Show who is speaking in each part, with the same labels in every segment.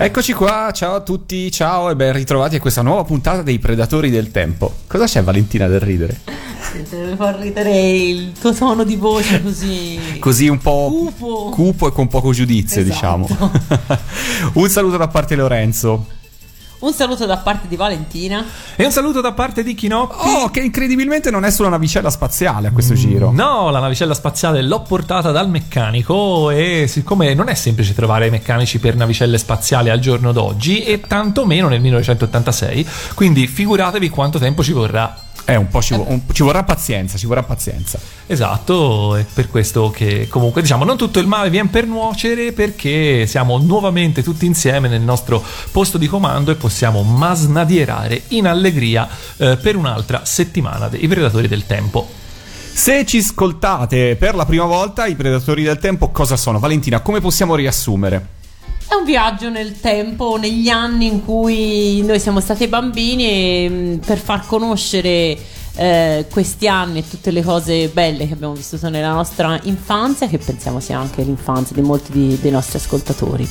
Speaker 1: Eccoci qua, ciao a tutti, ciao e ben ritrovati a questa nuova puntata dei Predatori del Tempo. Cosa c'è Valentina del ridere?
Speaker 2: Deve far ridere il tuo tono di voce così.
Speaker 1: Così un po'
Speaker 2: Cupo.
Speaker 1: cupo e con poco giudizio,
Speaker 2: Esatto.
Speaker 1: diciamo. un saluto da parte di Lorenzo.
Speaker 2: Un saluto da parte di Valentina.
Speaker 3: E un saluto da parte di Chinoppi.
Speaker 1: Oh, che incredibilmente non è solo una navicella spaziale a questo giro.
Speaker 3: No, la navicella spaziale l'ho portata dal meccanico e siccome non è semplice trovare meccanici per navicelle spaziali al giorno d'oggi e tantomeno nel 1986, quindi figuratevi quanto tempo ci vorrà.
Speaker 1: Eh, un po' ci, vo- un- ci vorrà pazienza, ci vorrà pazienza.
Speaker 3: Esatto, è per questo che comunque diciamo non tutto il male viene per nuocere perché siamo nuovamente tutti insieme nel nostro posto di comando e possiamo masnadierare in allegria eh, per un'altra settimana dei Predatori del Tempo.
Speaker 1: Se ci ascoltate per la prima volta, i Predatori del Tempo cosa sono? Valentina, come possiamo riassumere?
Speaker 2: È un viaggio nel tempo, negli anni in cui noi siamo stati bambini e mh, per far conoscere eh, questi anni e tutte le cose belle che abbiamo vissuto nella nostra infanzia, che pensiamo sia anche l'infanzia di molti di- dei nostri ascoltatori.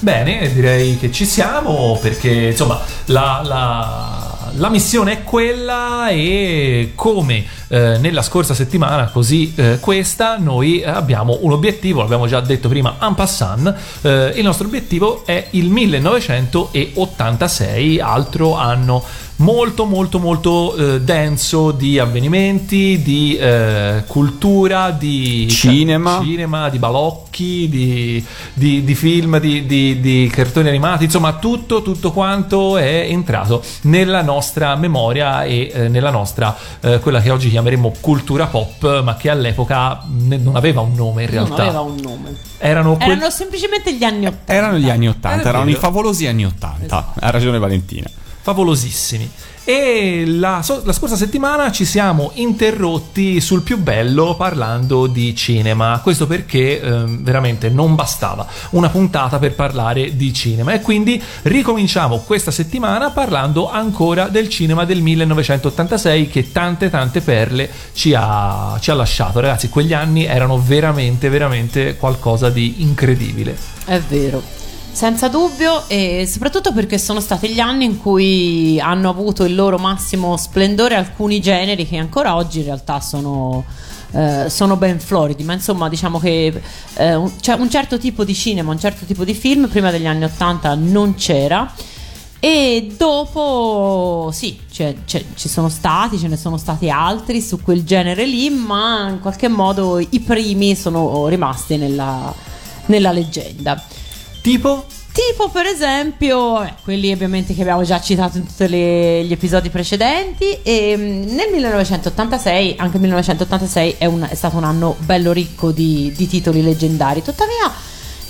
Speaker 3: Bene, direi che ci siamo perché insomma la, la- la missione è quella e come eh, nella scorsa settimana, così eh, questa, noi abbiamo un obiettivo, l'abbiamo già detto prima en passant, eh, il nostro obiettivo è il 1986, altro anno molto molto molto eh, denso di avvenimenti, di eh, cultura, di
Speaker 1: Cinema.
Speaker 3: cinema, di balocchi, di, di- di film, di, di- di cartoni animati, insomma tutto, tutto quanto è entrato nella nostra memoria e eh, nella nostra, eh, quella che oggi chiameremo cultura pop, ma che all'epoca ne- non aveva un nome in
Speaker 2: Non
Speaker 3: realtà.
Speaker 2: aveva un nome.
Speaker 3: Erano, quel-
Speaker 2: Erano semplicemente gli anni Ottanta.
Speaker 1: Erano gli anni Ottanta,
Speaker 3: È
Speaker 1: erano i
Speaker 3: vero.
Speaker 1: favolosi anni Ottanta. Ha ragione Valentina.
Speaker 3: Favolosissimi. E la, la scorsa settimana ci siamo interrotti sul più bello parlando di cinema. Questo perché ehm, veramente non bastava una puntata per parlare di cinema. E quindi ricominciamo questa settimana parlando ancora del cinema del 1986 che tante tante perle ci ha, ci ha lasciato. Ragazzi, quegli anni erano veramente, veramente qualcosa di incredibile.
Speaker 2: È vero. Senza dubbio, e soprattutto perché sono stati gli anni in cui hanno avuto il loro massimo splendore alcuni generi che ancora oggi in realtà sono, eh, sono ben floridi. Ma insomma, diciamo che eh, un, cioè un certo tipo di cinema, un certo tipo di film prima degli anni Ottanta non c'era. E dopo, sì, cioè, c'è- ci sono stati, ce ne sono stati altri su quel genere lì, ma in qualche modo i primi sono rimasti nella, nella leggenda.
Speaker 3: Tipo?
Speaker 2: Tipo per esempio eh, quelli ovviamente che abbiamo già citato in tutti gli episodi precedenti e mm, nel 1986, anche il 1986 è, un- è stato un anno bello ricco di, di titoli leggendari, tuttavia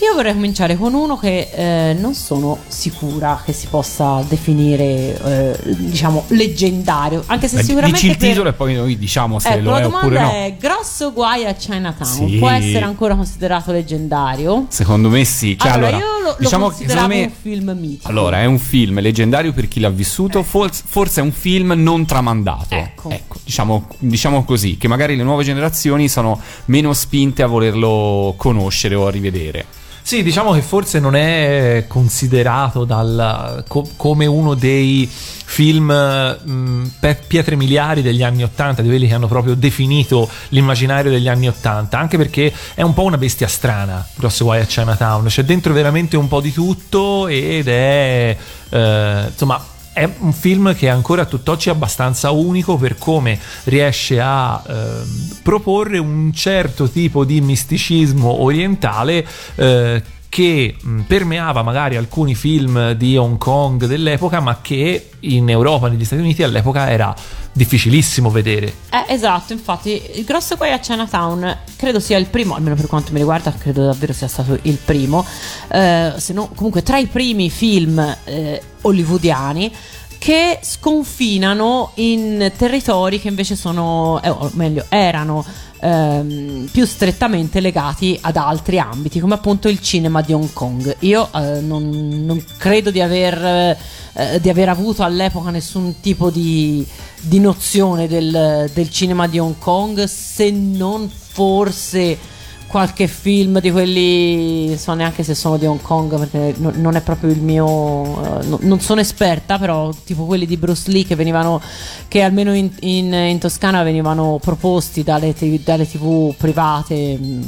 Speaker 2: io vorrei cominciare con uno che eh, non sono sicura che si possa definire eh, diciamo leggendario, anche se
Speaker 1: Beh,
Speaker 2: sicuramente
Speaker 1: dici il
Speaker 2: per-
Speaker 1: titolo e poi noi diciamo se
Speaker 2: Ecco,
Speaker 1: lo
Speaker 2: la
Speaker 1: è
Speaker 2: domanda
Speaker 1: oppure no.
Speaker 2: è grosso guai a Chinatown,
Speaker 1: Sì.
Speaker 2: può essere ancora considerato leggendario?
Speaker 1: Secondo me sì. Cioè,
Speaker 2: allora,
Speaker 1: allora,
Speaker 2: io lo, lo
Speaker 1: diciamo
Speaker 2: consideravo
Speaker 1: me
Speaker 2: un film mitico.
Speaker 1: Allora, è un film leggendario per chi l'ha vissuto, forse, forse è un film non tramandato.
Speaker 2: Ecco.
Speaker 1: diciamo, diciamo così, che magari le nuove generazioni sono meno spinte a volerlo conoscere o a rivedere.
Speaker 3: Sì, diciamo che forse non è considerato dal- co- come uno dei film mh, pietre miliari degli anni Ottanta, di quelli che hanno proprio definito l'immaginario degli anni Ottanta, anche perché è un po' una bestia strana, Grosso Guai a Chinatown, c'è dentro veramente un po' di tutto ed è, eh, insomma, è un film che è ancora tutt'oggi abbastanza unico per come riesce a ehm, proporre un certo tipo di misticismo orientale eh, che permeava magari alcuni film di Hong Kong dell'epoca, ma che in Europa, negli Stati Uniti all'epoca era difficilissimo vedere.
Speaker 2: Eh, esatto, infatti il grosso guai a Chinatown credo sia il primo, almeno per quanto mi riguarda, credo davvero sia stato il primo, eh, se no comunque tra i primi film eh, hollywoodiani che sconfinano in territori che invece sono, eh, o meglio, erano ehm, più strettamente legati ad altri ambiti, come appunto il cinema di Hong Kong. Io eh, non, non, credo di aver, eh, di aver, avuto all'epoca nessun tipo di, di nozione del, del cinema di Hong Kong, se non forse qualche film di quelli, so neanche se sono di Hong Kong perché no, non è proprio il mio, uh, no, non sono esperta, però tipo quelli di Bruce Lee che venivano, che almeno in, in, in Toscana venivano proposti dalle, dalle tv private mm,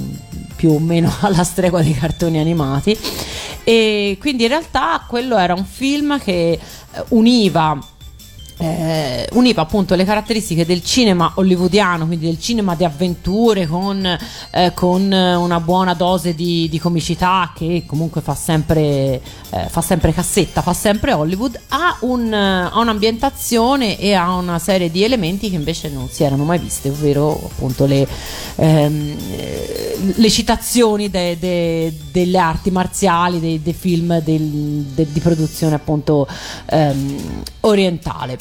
Speaker 2: più o meno alla stregua dei cartoni animati. E quindi in realtà quello era un film che eh, univa eh, univa appunto le caratteristiche del cinema hollywoodiano, quindi del cinema di avventure con, eh, con una buona dose di, di, comicità che comunque fa sempre, eh, fa sempre cassetta, fa sempre Hollywood, ha, un, ha, un'ambientazione e ha una serie di elementi che invece non si erano mai viste, ovvero appunto le, ehm, le citazioni de, de, delle arti marziali, dei, dei film del, de, di produzione appunto ehm, orientale.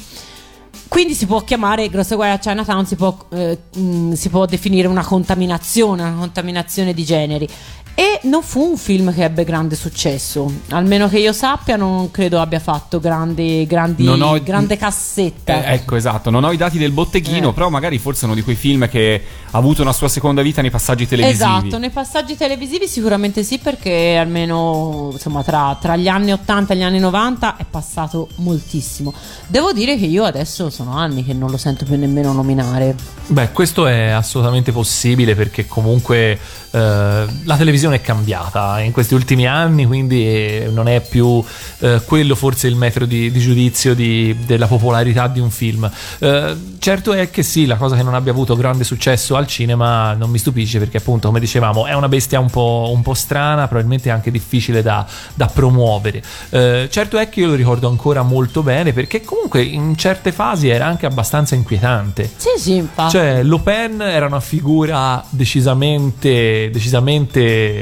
Speaker 2: Quindi si può chiamare Grosse Guai a Chinatown, si può, eh, mh, mm, si può definire una contaminazione, una contaminazione di generi. E non fu un film che ebbe grande successo, almeno che io sappia, non credo abbia fatto grandi, grandi, ho, grande cassetta.
Speaker 1: Eh, ecco, esatto, non ho i dati del botteghino, eh. però magari forse uno di quei film che ha avuto una sua seconda vita nei passaggi televisivi.
Speaker 2: Esatto, nei passaggi televisivi sicuramente sì, perché almeno insomma, tra, tra gli anni 80 e gli anni 90 è passato moltissimo. Devo dire che io adesso sono anni che non lo sento più nemmeno nominare.
Speaker 3: Beh, questo è assolutamente possibile perché comunque eh, la televisione è cambiata in questi ultimi anni, quindi non è più eh, quello forse il metro di, di giudizio di, della popolarità di un film. Eh, certo è che sì, la cosa che non abbia avuto grande successo al cinema non mi stupisce perché appunto, come dicevamo, è una bestia un po', un po strana, probabilmente anche difficile da, da promuovere. Eh, certo è che io lo ricordo ancora molto bene perché comunque in certe fasi era anche abbastanza inquietante.
Speaker 2: Sì, sì, infatti.
Speaker 3: Cioè, Lopen era una figura decisamente decisamente,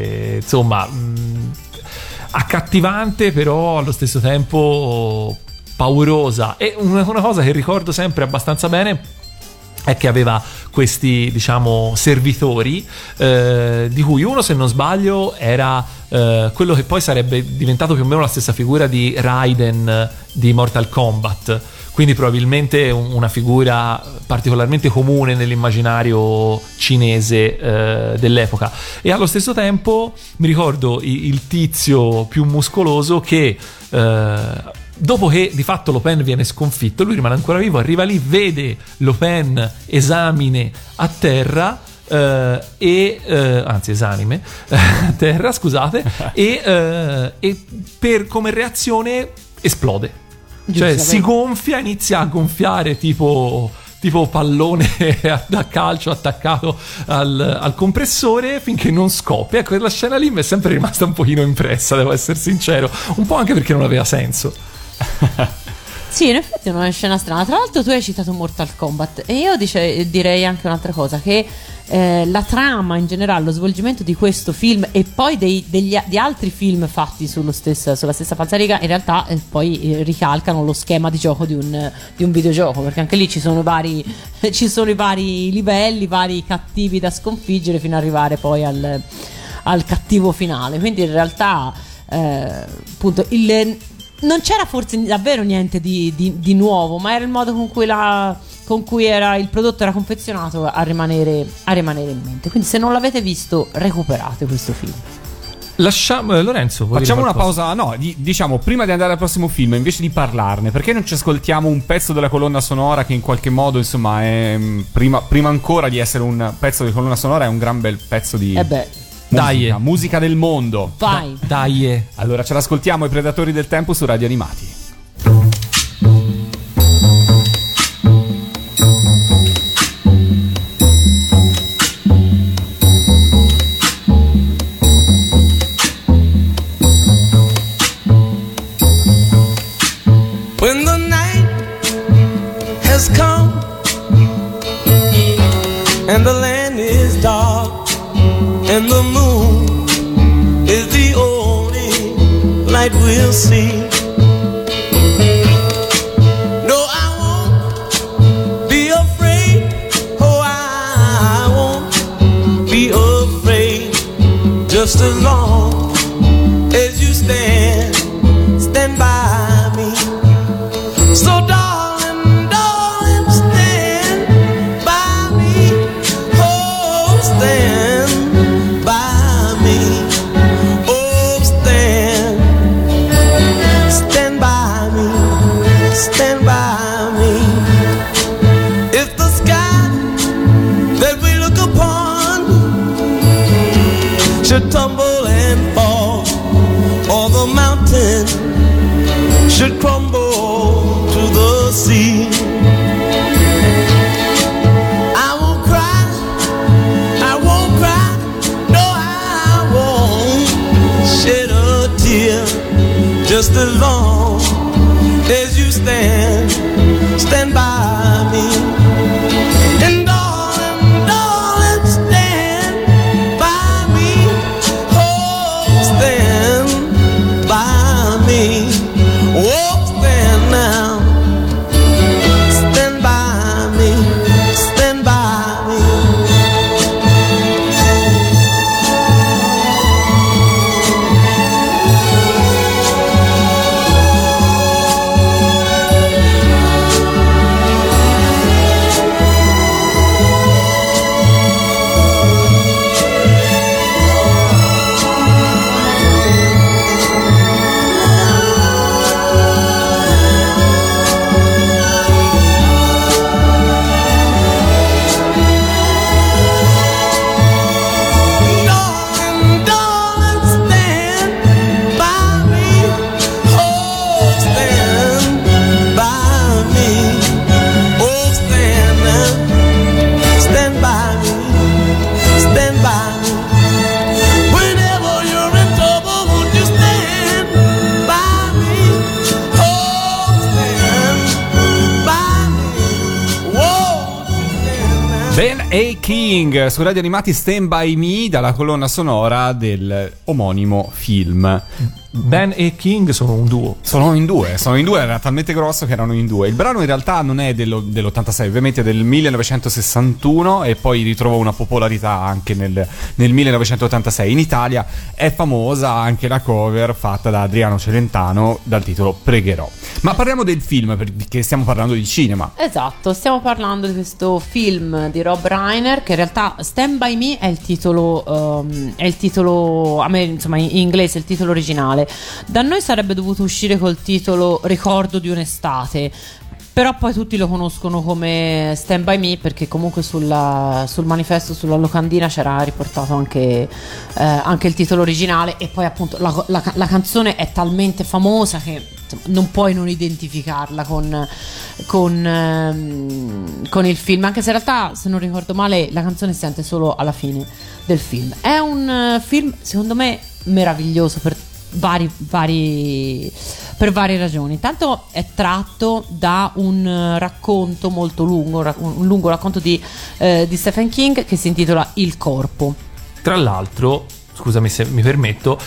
Speaker 3: insomma, mh, accattivante, però allo stesso tempo paurosa. E una, una cosa che ricordo sempre abbastanza bene è che aveva questi diciamo servitori eh, di cui uno se non sbaglio era eh, quello che poi sarebbe diventato più o meno la stessa figura di Raiden di Mortal Kombat quindi probabilmente una figura particolarmente comune nell'immaginario cinese eh, dell'epoca. E allo stesso tempo mi ricordo il, tizio più muscoloso che... Eh, dopo che di fatto Lopen viene sconfitto, lui rimane ancora vivo, arriva lì, vede Lopen esamine a terra Uh, e uh, anzi esanime a terra scusate e, uh, e per come reazione esplode cioè si gonfia, inizia a gonfiare tipo tipo pallone da calcio attaccato al, al, compressore finché non scoppia. Ecco, quella scena lì mi è sempre rimasta un pochino impressa, devo essere sincero. Un po' anche perché non aveva senso.
Speaker 2: Sì, in effetti è una scena strana. Tra l'altro, tu hai citato Mortal Kombat e io dice, direi anche un'altra cosa: che eh, la trama in generale, lo svolgimento di questo film e poi dei, degli, di altri film fatti stesso, sulla stessa falsariga, in realtà eh, poi eh, ricalcano lo schema di gioco di un, di un videogioco. Perché anche lì ci sono, vari, ci sono i vari livelli, vari cattivi da sconfiggere fino ad arrivare poi al, al cattivo finale. Quindi in realtà. Eh, appunto il, non c'era forse davvero niente di, di, di, nuovo, ma era il modo con cui, la, con cui era, il prodotto era confezionato a rimanere, a rimanere, in mente. Quindi se non l'avete visto, recuperate questo film.
Speaker 3: Lasciamo, eh, Lorenzo,
Speaker 1: facciamo una pausa. No, di, diciamo prima di andare al prossimo film, invece di parlarne, perché non ci ascoltiamo un pezzo della colonna sonora che in qualche modo, insomma, è mm, prima, prima ancora di essere un pezzo di colonna sonora, è un gran bel pezzo di.
Speaker 2: Eh beh
Speaker 1: dai. Musica del mondo.
Speaker 2: Vai.
Speaker 3: Dai.
Speaker 1: Allora ce l'ascoltiamo i Predatori del Tempo su Radio Animati. Radio Animati Stand By Me dalla colonna sonora del omonimo film.
Speaker 3: Ben e King sono un duo.
Speaker 1: Sono in due, sono in due, era talmente grosso che erano in due. Il brano in realtà non è dello- dell'86, ovviamente è del 1961 e poi ritrovò una popolarità anche nel, nel 1986. In Italia è famosa anche la cover fatta da Adriano Celentano dal titolo Pregherò. Ma parliamo del film perché stiamo parlando di cinema.
Speaker 2: Esatto, stiamo parlando di questo film di Rob Reiner che in realtà Stand By Me è il titolo, ehm, è il titolo, a me insomma in inglese il titolo originale. Da noi sarebbe dovuto uscire col titolo Ricordo di un'estate. Però poi tutti lo conoscono come Stand By Me perché comunque sulla- sul manifesto, sulla locandina c'era riportato anche, eh, anche il titolo originale e poi appunto la, la- la canzone è talmente famosa che insomma, non puoi non identificarla con, con, ehm, con il film, anche se in realtà se non ricordo male la canzone si sente solo alla fine del film. È un film secondo me meraviglioso per vari, vari per varie ragioni. Intanto è tratto da un eh, racconto molto lungo, un lungo racconto di, eh, di Stephen King che si intitola Il corpo.
Speaker 3: Tra l'altro, scusami se mi permetto,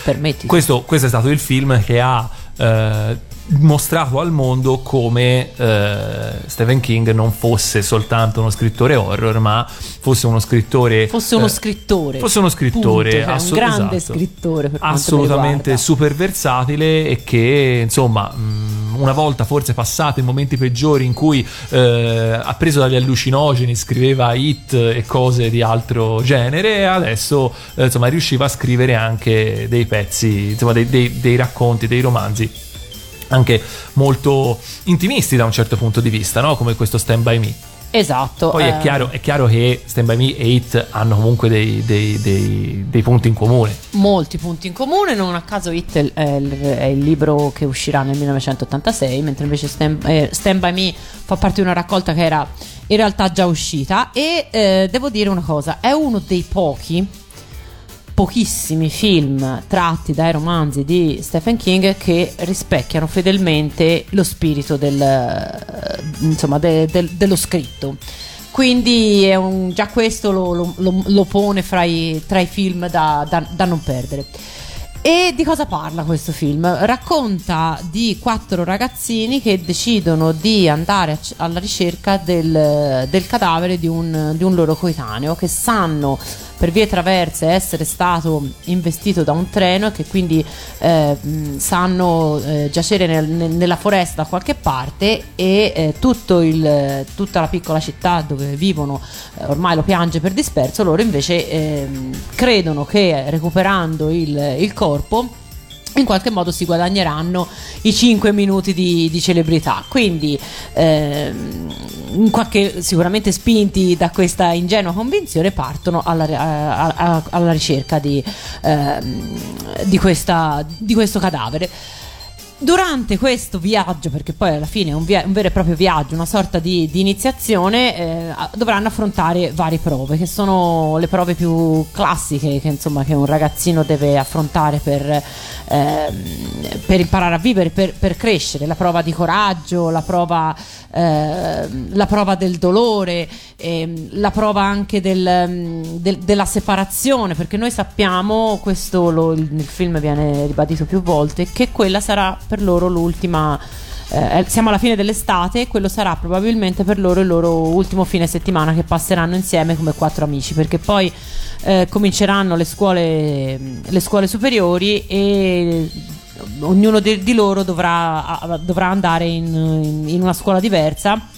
Speaker 3: questo, questo è stato il film che ha eh, mostrato al mondo come eh, Stephen King non fosse soltanto uno scrittore horror, ma fosse uno scrittore.
Speaker 2: Fosse uno
Speaker 3: eh,
Speaker 2: scrittore.
Speaker 3: Fosse uno scrittore,
Speaker 2: Punto, cioè un
Speaker 3: assu-
Speaker 2: grande
Speaker 3: esatto.
Speaker 2: scrittore.
Speaker 3: Assolutamente super versatile e che insomma mh, una volta forse passato i momenti peggiori in cui eh, ha preso dagli allucinogeni scriveva hit e cose di altro genere e adesso eh, insomma riusciva a scrivere anche dei pezzi insomma dei, dei- dei racconti dei romanzi anche molto intimisti da un certo punto di vista no? come questo Stand By Me
Speaker 2: Esatto.
Speaker 3: poi è
Speaker 2: eh,
Speaker 3: chiaro, è chiaro che Stand By Me e Hit hanno comunque dei, dei- dei- dei punti in comune
Speaker 2: molti punti in comune. Non a caso It è il, è il libro che uscirà nel 1986, mentre invece Stand, eh, Stand By Me fa parte di una raccolta che era in realtà già uscita. E eh, devo dire una cosa: è uno dei pochi. Pochissimi film tratti dai romanzi di Stephen King che rispecchiano fedelmente lo spirito del, eh, insomma, de- del- dello scritto. Quindi un- già questo lo, lo- lo- pone fra i- tra i film da, da- da non perdere. E di cosa parla questo film? Racconta di quattro ragazzini che decidono di andare a alla ricerca del, del cadavere di un, di un loro coetaneo che sanno per vie traverse essere stato investito da un treno e che quindi eh, sanno eh, giacere nel- nel- nella foresta da qualche parte e eh, il- tutta la piccola città dove vivono eh, ormai lo piange per disperso, loro invece ehm, credono che recuperando il, il corpo in qualche modo si guadagneranno i 5 minuti di, di celebrità. Quindi, ehm, qualche- sicuramente spinti da questa ingenua convinzione, partono alla, a- a- alla ricerca di, ehm, di questa- di questo cadavere. Durante questo viaggio, perché poi alla fine è un, via- un vero e proprio viaggio, una sorta di, di iniziazione, eh, dovranno affrontare varie prove, che sono le prove più classiche che, insomma, che un ragazzino deve affrontare per, ehm, per imparare a vivere, per, per crescere. La prova di coraggio, la prova, ehm, la prova del dolore, ehm, la prova anche del, mm, del- della separazione, perché noi sappiamo, questo lo- nel film viene ribadito più volte, che quella sarà per loro l'ultima. eh, siamo alla fine dell'estate e quello sarà probabilmente per loro il loro ultimo fine settimana che passeranno insieme come quattro amici perché poi eh, cominceranno le scuole, le scuole superiori e ognuno di, loro dovrà, dovrà andare in- in una scuola diversa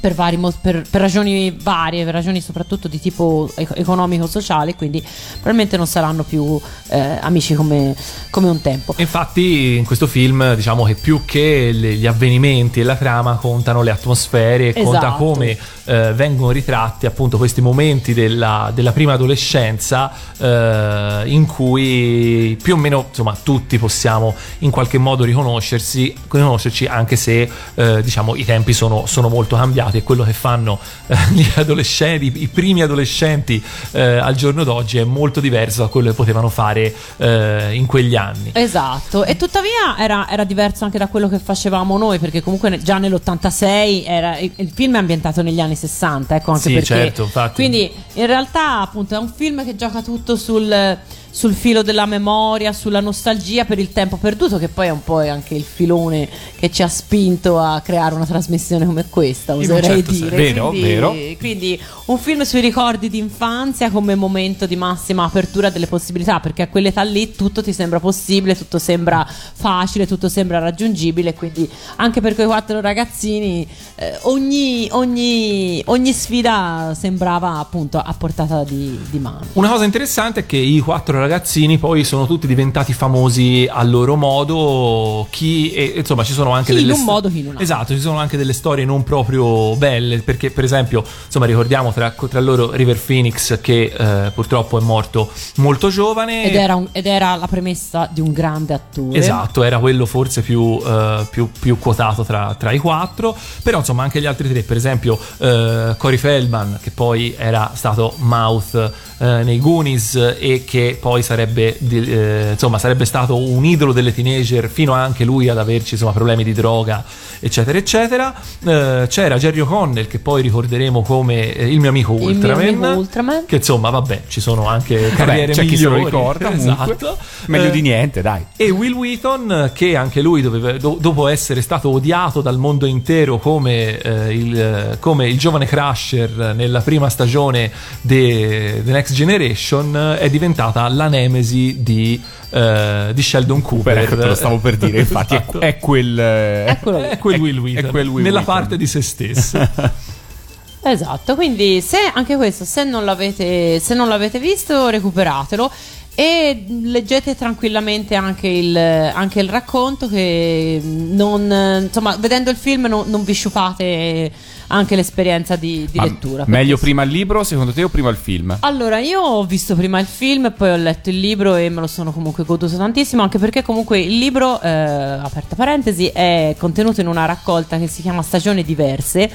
Speaker 2: per, vari per- per ragioni varie, per ragioni soprattutto di tipo ec- economico-sociale, quindi probabilmente non saranno più eh, amici come, come un tempo.
Speaker 3: Infatti, in questo film, diciamo che più che le- gli avvenimenti e la trama contano le atmosfere, e conta
Speaker 2: Esatto.
Speaker 3: come eh, vengono ritratti appunto questi momenti della, della prima adolescenza eh, in cui più o meno insomma tutti possiamo in qualche modo riconoscersi, riconoscerci anche se eh, diciamo i tempi sono, sono molto cambiati e quello che fanno eh, gli adolescenti, i primi adolescenti eh, al giorno d'oggi è molto diverso da quello che potevano fare eh, in quegli anni.
Speaker 2: Esatto, e tuttavia era, era diverso anche da quello che facevamo noi, perché comunque già nell'86 era, il, il film è ambientato negli anni 60, ecco anche
Speaker 3: Sì,
Speaker 2: perché.
Speaker 3: certo, infatti.
Speaker 2: Quindi in realtà appunto è un film che gioca tutto sul, sul filo della memoria, sulla nostalgia per il tempo perduto, che poi è un po' anche il filone che ci ha spinto a creare una trasmissione come questa, oserei
Speaker 3: certo
Speaker 2: dire.
Speaker 1: Vero,
Speaker 2: quindi,
Speaker 1: vero.
Speaker 2: quindi un film sui ricordi di infanzia come momento di massima apertura delle possibilità, perché a quell'età lì tutto ti sembra possibile, tutto sembra facile, tutto sembra raggiungibile, quindi anche per quei quattro ragazzini eh, ogni, ogni- ogni sfida sembrava appunto a portata di, di mano.
Speaker 3: Una cosa interessante è che i quattro ragazzini poi sono tutti diventati famosi a loro modo. Chi, e, insomma, ci sono anche
Speaker 2: Chi in
Speaker 3: delle
Speaker 2: un modo, chi in un altro.
Speaker 3: Esatto, ci sono anche delle storie non proprio belle. Perché, per esempio, insomma, ricordiamo tra, tra loro River Phoenix, che eh, purtroppo è morto molto giovane.
Speaker 2: Ed era, un- ed era la premessa di un grande attore.
Speaker 3: Esatto, era quello forse più, eh, più- più quotato tra, tra i quattro. Però insomma anche gli altri tre, per esempio eh, Corey Feldman, che poi era stato Mouth eh, nei Goonies e che poi sarebbe, di- eh, insomma, sarebbe stato un idolo delle teenager fino anche lui ad averci insomma, problemi di droga, eccetera, eccetera. Eh, c'era Jerry O'Connell, che poi ricorderemo come eh, il mio amico
Speaker 2: Il mio
Speaker 3: Ultraman.
Speaker 2: amico Ultraman.
Speaker 3: Che insomma, vabbè, ci sono anche
Speaker 1: Vabbè,
Speaker 3: carriere
Speaker 1: c'è chi se lo
Speaker 3: migliori.
Speaker 1: ricorda.
Speaker 3: Esatto.
Speaker 1: Meglio
Speaker 3: Eh,
Speaker 1: di niente, dai.
Speaker 3: e Will Wheaton, che anche lui doveva- do- dopo essere stato odiato dal mondo intero come, eh, il, come il giovane Crusher nella prima stagione di The Next Generation, è diventata la nemesi di, eh, di Sheldon Cooper.
Speaker 1: Ecco, te lo stavo per dire, infatti è-
Speaker 3: Esatto.
Speaker 1: è, quel... eh.
Speaker 3: È quel Will Wheaton,
Speaker 1: è quel Will
Speaker 3: nella
Speaker 1: Wheaton.
Speaker 3: parte di se stesso.
Speaker 2: Esatto, quindi se anche questo, se non l'avete, se non l'avete visto, recuperatelo e leggete tranquillamente anche il, anche il racconto che non, insomma, vedendo il film non, non vi sciupate anche l'esperienza di, di lettura.
Speaker 1: Meglio prima il libro, secondo te, o prima il film?
Speaker 2: allora, io ho visto prima il film, poi ho letto il libro e me lo sono comunque goduto tantissimo, anche perché comunque il libro, eh, aperta parentesi, è contenuto in una raccolta che si chiama Stagioni diverse.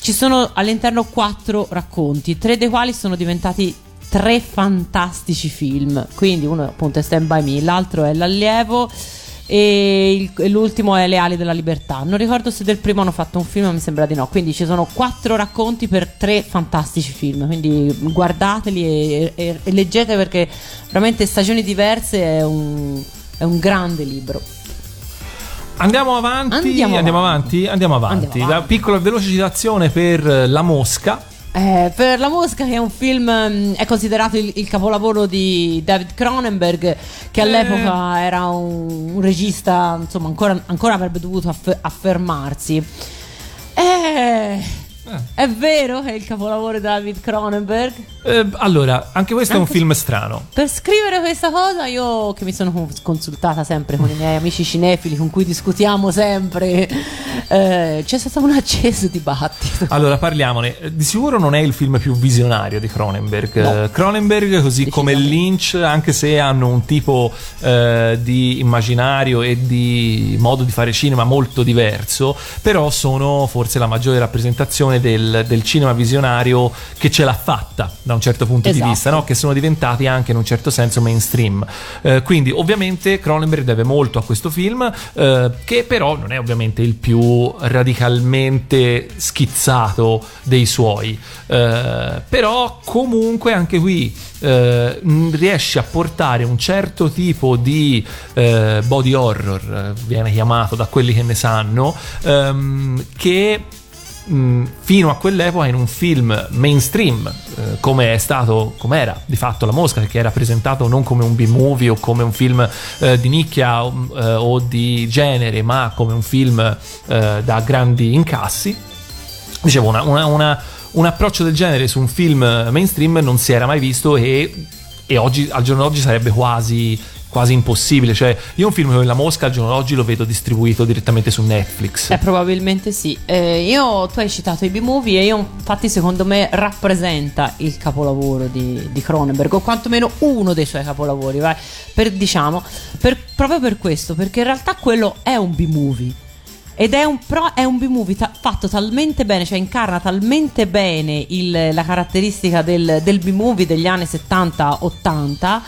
Speaker 2: Ci sono all'interno quattro racconti, tre dei quali sono diventati tre fantastici film. Quindi uno appunto è Stand By Me, l'altro è L'allievo e, il- e l'ultimo è Le ali della libertà. Non ricordo se del primo hanno fatto un film, ma mi sembra di no. Quindi ci sono quattro racconti per tre fantastici film. Quindi guardateli e, e- e leggete perché veramente Stagioni diverse è un, è un grande libro.
Speaker 3: Andiamo avanti,
Speaker 2: Andiamo
Speaker 3: andiamo
Speaker 2: avanti.
Speaker 3: avanti, andiamo avanti.
Speaker 2: Andiamo
Speaker 3: La
Speaker 2: avanti.
Speaker 3: piccola veloce citazione per La Mosca,
Speaker 2: Eh, per la mosca che è un film mm, è considerato il, il capolavoro di David Cronenberg che all'epoca era un, un regista insomma ancora, ancora avrebbe dovuto aff- affermarsi. Eh, è vero che è il capolavoro di David Cronenberg
Speaker 3: Eh, allora, anche questo è un
Speaker 2: Anche-
Speaker 3: film strano.
Speaker 2: per scrivere questa cosa io che mi sono cons- consultata sempre con i miei amici cinefili con cui discutiamo sempre eh, c'è stato un acceso dibattito
Speaker 3: Allora, parliamone. Di sicuro non è il film più visionario di Cronenberg.
Speaker 2: No.
Speaker 3: Eh, Cronenberg, così come Lynch, anche se hanno un tipo eh, di immaginario e di modo di fare cinema molto diverso, però sono forse la maggiore rappresentazione del, del cinema visionario che ce l'ha fatta da un certo punto di
Speaker 2: Esatto.
Speaker 3: vista, no? che sono diventati anche in un certo senso mainstream. Eh, quindi, ovviamente, Cronenberg deve molto a questo film, eh, che però non è ovviamente il più radicalmente schizzato dei suoi. Eh, però, comunque, anche qui eh, riesce a portare un certo tipo di eh, body horror, eh, viene chiamato da quelli che ne sanno, ehm, che mh, fino a quell'epoca in un film mainstream eh, come è stato come era di fatto La Mosca che era presentato non come un B-movie o come un film eh, di nicchia o, eh, o di genere ma come un film eh, da grandi incassi. Dicevo una- una- una- un approccio del genere su un film mainstream non si era mai visto e, e oggi, al giorno d'oggi sarebbe quasi quasi impossibile cioè io un film come La Mosca al giorno d'oggi lo vedo distribuito direttamente su Netflix
Speaker 2: Eh, probabilmente sì. Eh, io, tu hai citato i B-movie e io, infatti, secondo me rappresenta il capolavoro di, di Cronenberg, o quantomeno uno dei suoi capolavori, vai, per, diciamo, per- proprio per questo, perché in realtà quello è un B-movie. Ed è un, pro- è un B-movie ta- fatto talmente bene, cioè incarna talmente bene il- la caratteristica del, del B-movie degli anni 70-80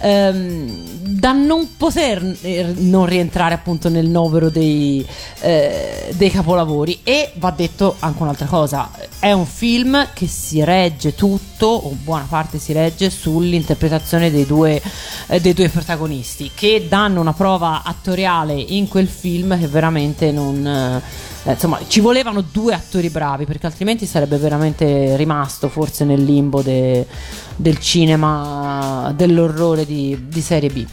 Speaker 2: ehm, da non poter eh, non rientrare appunto nel novero dei, eh, dei capolavori. E va detto anche un'altra cosa: è un film che si regge tutto, o buona parte si regge, sull'interpretazione dei due, eh, dei due protagonisti, che danno una prova attoriale in quel film che veramente non. eh, eh, insomma, ci volevano due attori bravi perché altrimenti sarebbe veramente rimasto forse nel limbo de- del cinema dell'orrore di, di serie B.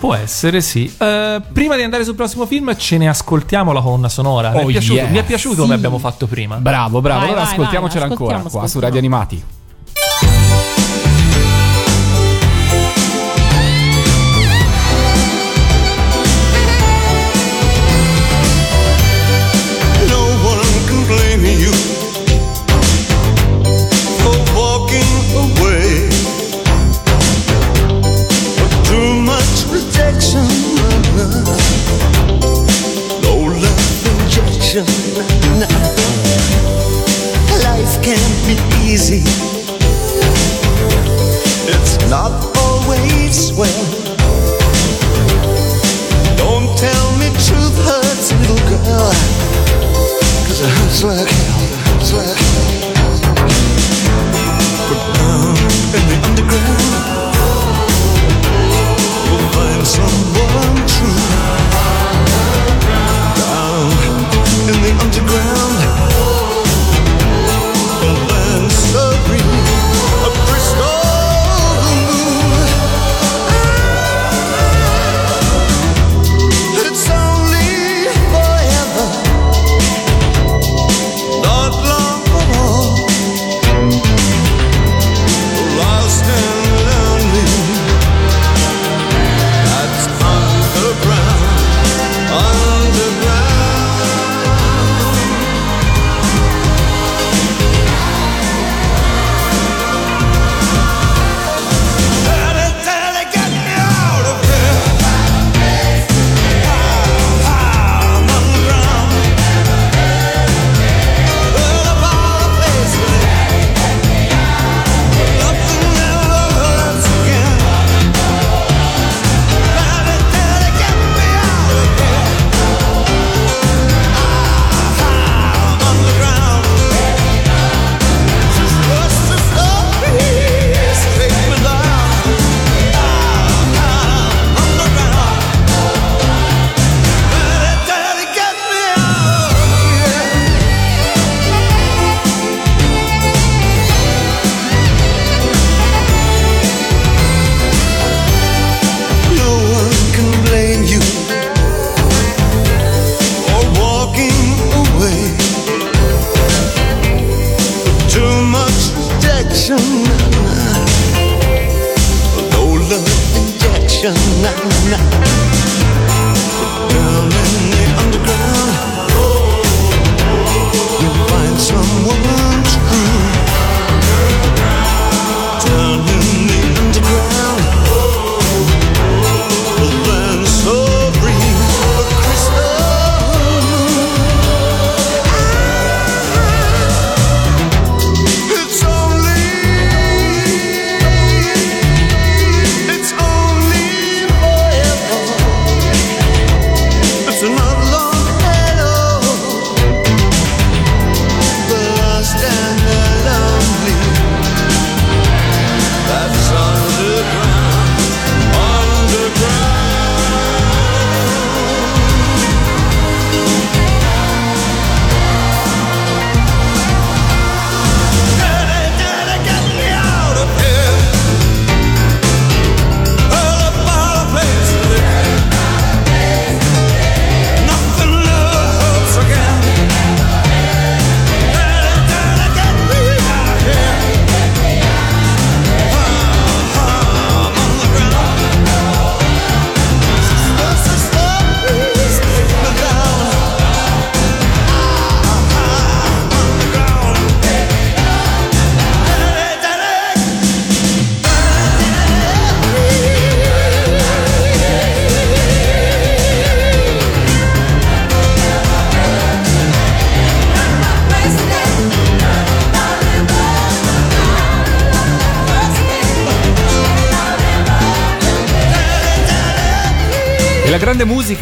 Speaker 3: Può essere, sì. Eh, prima di andare sul prossimo film, ce ne ascoltiamo la colonna sonora. mi, è
Speaker 4: Oh,
Speaker 3: piaciuto,
Speaker 4: yes.
Speaker 3: mi è piaciuto
Speaker 2: Sì.
Speaker 3: come abbiamo fatto prima.
Speaker 4: Bravo, bravo.
Speaker 2: Vai,
Speaker 4: allora
Speaker 2: vai,
Speaker 4: ascoltiamocela
Speaker 2: vai,
Speaker 4: ancora
Speaker 2: ascoltiamo,
Speaker 4: qua su. Radio Animati.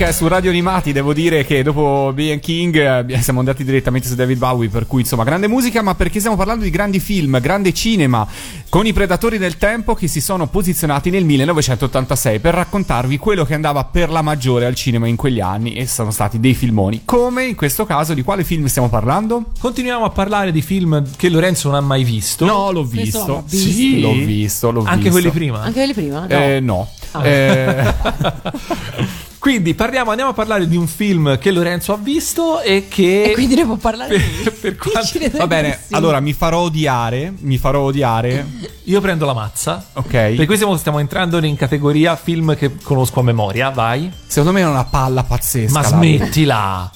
Speaker 1: È su Radio Animati, devo dire che dopo B.and. King eh, siamo andati direttamente su David Bowie, per cui insomma grande musica, ma perché stiamo parlando di grandi film, grande cinema, con i predatori del tempo che si sono posizionati nel 1986 per raccontarvi quello che andava per la maggiore al cinema in quegli anni e sono stati dei filmoni. Come in questo caso di quale film stiamo parlando?
Speaker 3: Continuiamo a parlare di film che Lorenzo non ha mai visto.
Speaker 1: No, l'ho visto.
Speaker 2: l'ho visto.
Speaker 1: Sì, l'ho visto, l'ho
Speaker 3: Anche
Speaker 1: visto.
Speaker 3: quelli prima.
Speaker 2: Anche quelli prima? No.
Speaker 1: Eh, no.
Speaker 2: Ah.
Speaker 1: Eh,
Speaker 3: Quindi parliamo, andiamo a parlare di un film che Lorenzo ha visto e che.
Speaker 2: E quindi ne può parlare
Speaker 3: per, per quanto-
Speaker 1: va bene, allora mi farò odiare, mi farò odiare.
Speaker 3: Io prendo la mazza.
Speaker 1: Ok.
Speaker 3: Per cui stiamo, stiamo entrando in categoria film che conosco a memoria. Vai.
Speaker 1: Secondo me è una palla pazzesca.
Speaker 3: Ma
Speaker 1: la-
Speaker 3: smettila.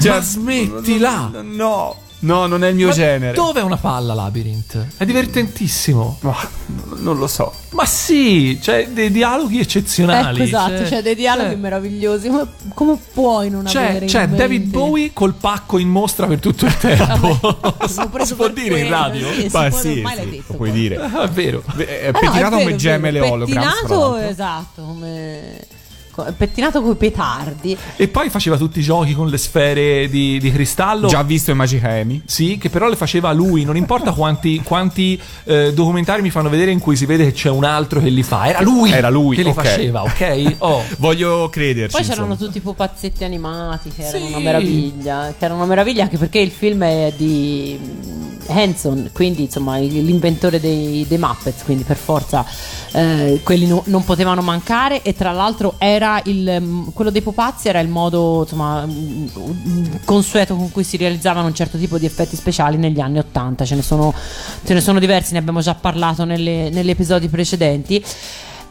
Speaker 1: Cioè,
Speaker 3: Ma smettila.
Speaker 1: No, no, non è il mio
Speaker 3: Ma
Speaker 1: genere.
Speaker 3: Dov'è una palla Labyrinth? È divertentissimo.
Speaker 1: Ma, non lo so.
Speaker 3: Ma sì, c'è dei dialoghi eccezionali.
Speaker 2: Ecco, esatto,
Speaker 3: C'è-
Speaker 2: c'è dei dialoghi
Speaker 3: c'è-
Speaker 2: meravigliosi. Ma come puoi non avere
Speaker 3: C'è,
Speaker 2: in
Speaker 3: c'è
Speaker 2: mente?
Speaker 3: David Bowie col pacco in mostra per tutto il tempo.
Speaker 2: Preso
Speaker 3: si può
Speaker 2: per
Speaker 3: dire in
Speaker 2: quello,
Speaker 3: radio?
Speaker 2: sì, si
Speaker 1: Ma
Speaker 2: può-
Speaker 1: sì,
Speaker 2: ormai l'hai
Speaker 1: sì,
Speaker 2: detto,
Speaker 1: lo puoi
Speaker 2: poi.
Speaker 1: dire.
Speaker 3: Ah, è vero.
Speaker 1: È
Speaker 2: Eh no,
Speaker 1: pettinato
Speaker 2: è
Speaker 1: come
Speaker 2: vero, è
Speaker 1: gemme le tra
Speaker 2: Pettinato, esatto, come co- pettinato coi petardi.
Speaker 3: E poi faceva tutti i giochi con le sfere di, di cristallo.
Speaker 1: Già visto i Magic Amy.
Speaker 3: Sì, che però le faceva lui. Non importa quanti, quanti eh, documentari mi fanno vedere in cui si vede che c'è un altro che li fa. Era lui,
Speaker 1: Era lui,
Speaker 3: che li
Speaker 1: ok.
Speaker 3: faceva, ok? Oh.
Speaker 1: Voglio crederci.
Speaker 2: Poi c'erano
Speaker 1: insomma.
Speaker 2: tutti i pupazzetti animati che erano
Speaker 3: Sì.
Speaker 2: una meraviglia. Che erano una meraviglia anche perché il film è di Hanson, quindi insomma l'inventore dei, dei Muppets, quindi per forza eh, quelli no- non potevano mancare. E tra l'altro era il, mm, quello dei pupazzi era il modo insomma mm, consueto con cui si realizzavano un certo tipo di effetti speciali negli anni 80. Ce ne sono, ce ne sono diversi, ne abbiamo già parlato nelle- negli episodi precedenti.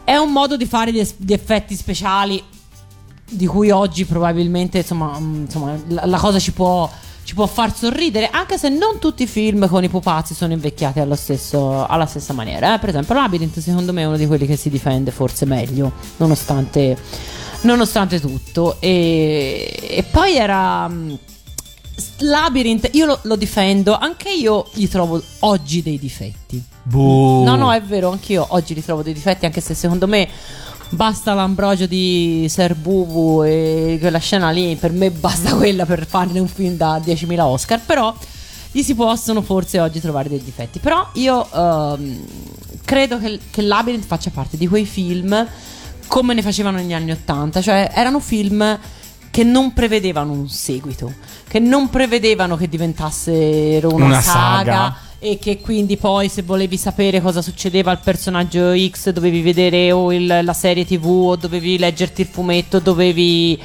Speaker 2: È un modo di fare di effetti speciali di cui oggi probabilmente insomma, mm, insomma, la, la cosa ci può, ci può far sorridere, anche se non tutti i film con i pupazzi sono invecchiati allo stesso- alla stessa maniera. eh. Per esempio, Labyrinth, secondo me, è uno di quelli che si difende forse meglio, nonostante, nonostante tutto. E, e poi era. mm, Labyrinth, io lo, lo difendo, anche io gli trovo oggi dei difetti.
Speaker 3: Buh.
Speaker 2: No, no, è vero, anch'io oggi ritrovo dei difetti, anche se secondo me basta l'ambrogio di Ser Bubu e quella scena lì, per me basta quella per farne un film da 10.000 Oscar, però gli si possono forse oggi trovare dei difetti. Però io ehm, credo che, che Labyrinth faccia parte di quei film come ne facevano negli anni Ottanta, cioè erano film che non prevedevano un seguito, che non prevedevano che diventassero una,
Speaker 1: Una
Speaker 2: saga
Speaker 1: saga.
Speaker 2: E che quindi poi se volevi sapere cosa succedeva al personaggio X dovevi vedere o il- la serie tv o dovevi leggerti il fumetto, dovevi...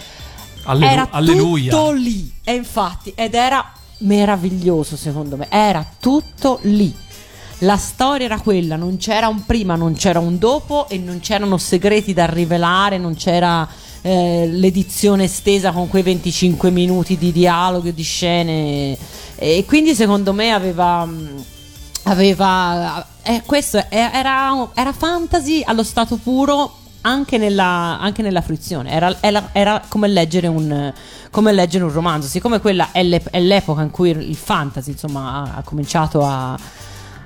Speaker 3: Allelu-
Speaker 2: era
Speaker 3: alleluia.
Speaker 2: tutto lì e infatti ed era meraviglioso secondo me, era tutto lì. la storia era quella, non c'era un prima, non c'era un dopo e non c'erano segreti da rivelare, non c'era eh, l'edizione estesa con quei 25 minuti di dialogo di scene. E quindi secondo me aveva mh, aveva eh, questo è- era, era fantasy allo stato puro anche nella, anche nella fruizione. Era, era- era come, leggere un, come leggere un romanzo. Siccome quella è, l'ep- è l'epoca in cui il fantasy insomma ha, ha cominciato a-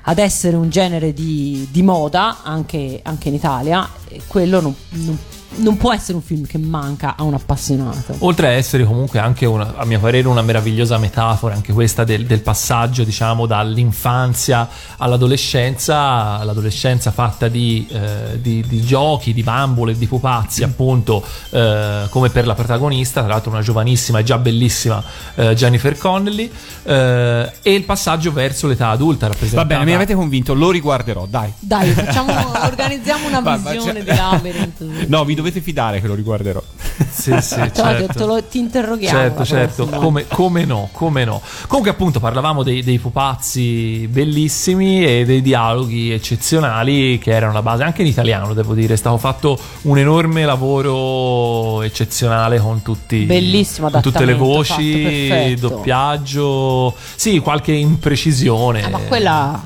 Speaker 2: ad essere un genere di, di moda anche, anche in Italia quello non, non- non può essere un film che manca a un appassionato
Speaker 3: Oltre a essere comunque anche, una, a mio parere, una meravigliosa metafora, anche questa del, del passaggio, diciamo, dall'infanzia all'adolescenza, l'adolescenza fatta di, eh, di- di giochi, di bambole, di pupazzi, appunto, eh, come per la protagonista, tra l'altro una giovanissima e già bellissima eh, Jennifer Connelly, eh, e il passaggio verso l'età adulta
Speaker 1: Va
Speaker 3: rappresentata.
Speaker 1: bene, mi avete convinto, lo riguarderò, dai.
Speaker 2: dai facciamo, organizziamo una visione
Speaker 1: c'è-
Speaker 2: di Labyrinth
Speaker 1: No, vi dovete fidare che lo riguarderò.
Speaker 3: Sì, sì, certo.
Speaker 2: lo- ti interroghiamo
Speaker 3: Certo, certo, come, come no, come no. Comunque appunto parlavamo dei, dei pupazzi bellissimi e dei dialoghi eccezionali che erano la base, anche in italiano devo dire, è stato fatto un enorme lavoro eccezionale con tutti
Speaker 2: Bellissimo
Speaker 3: con tutte le voci, doppiaggio, sì, qualche imprecisione.
Speaker 2: Ah, ma quella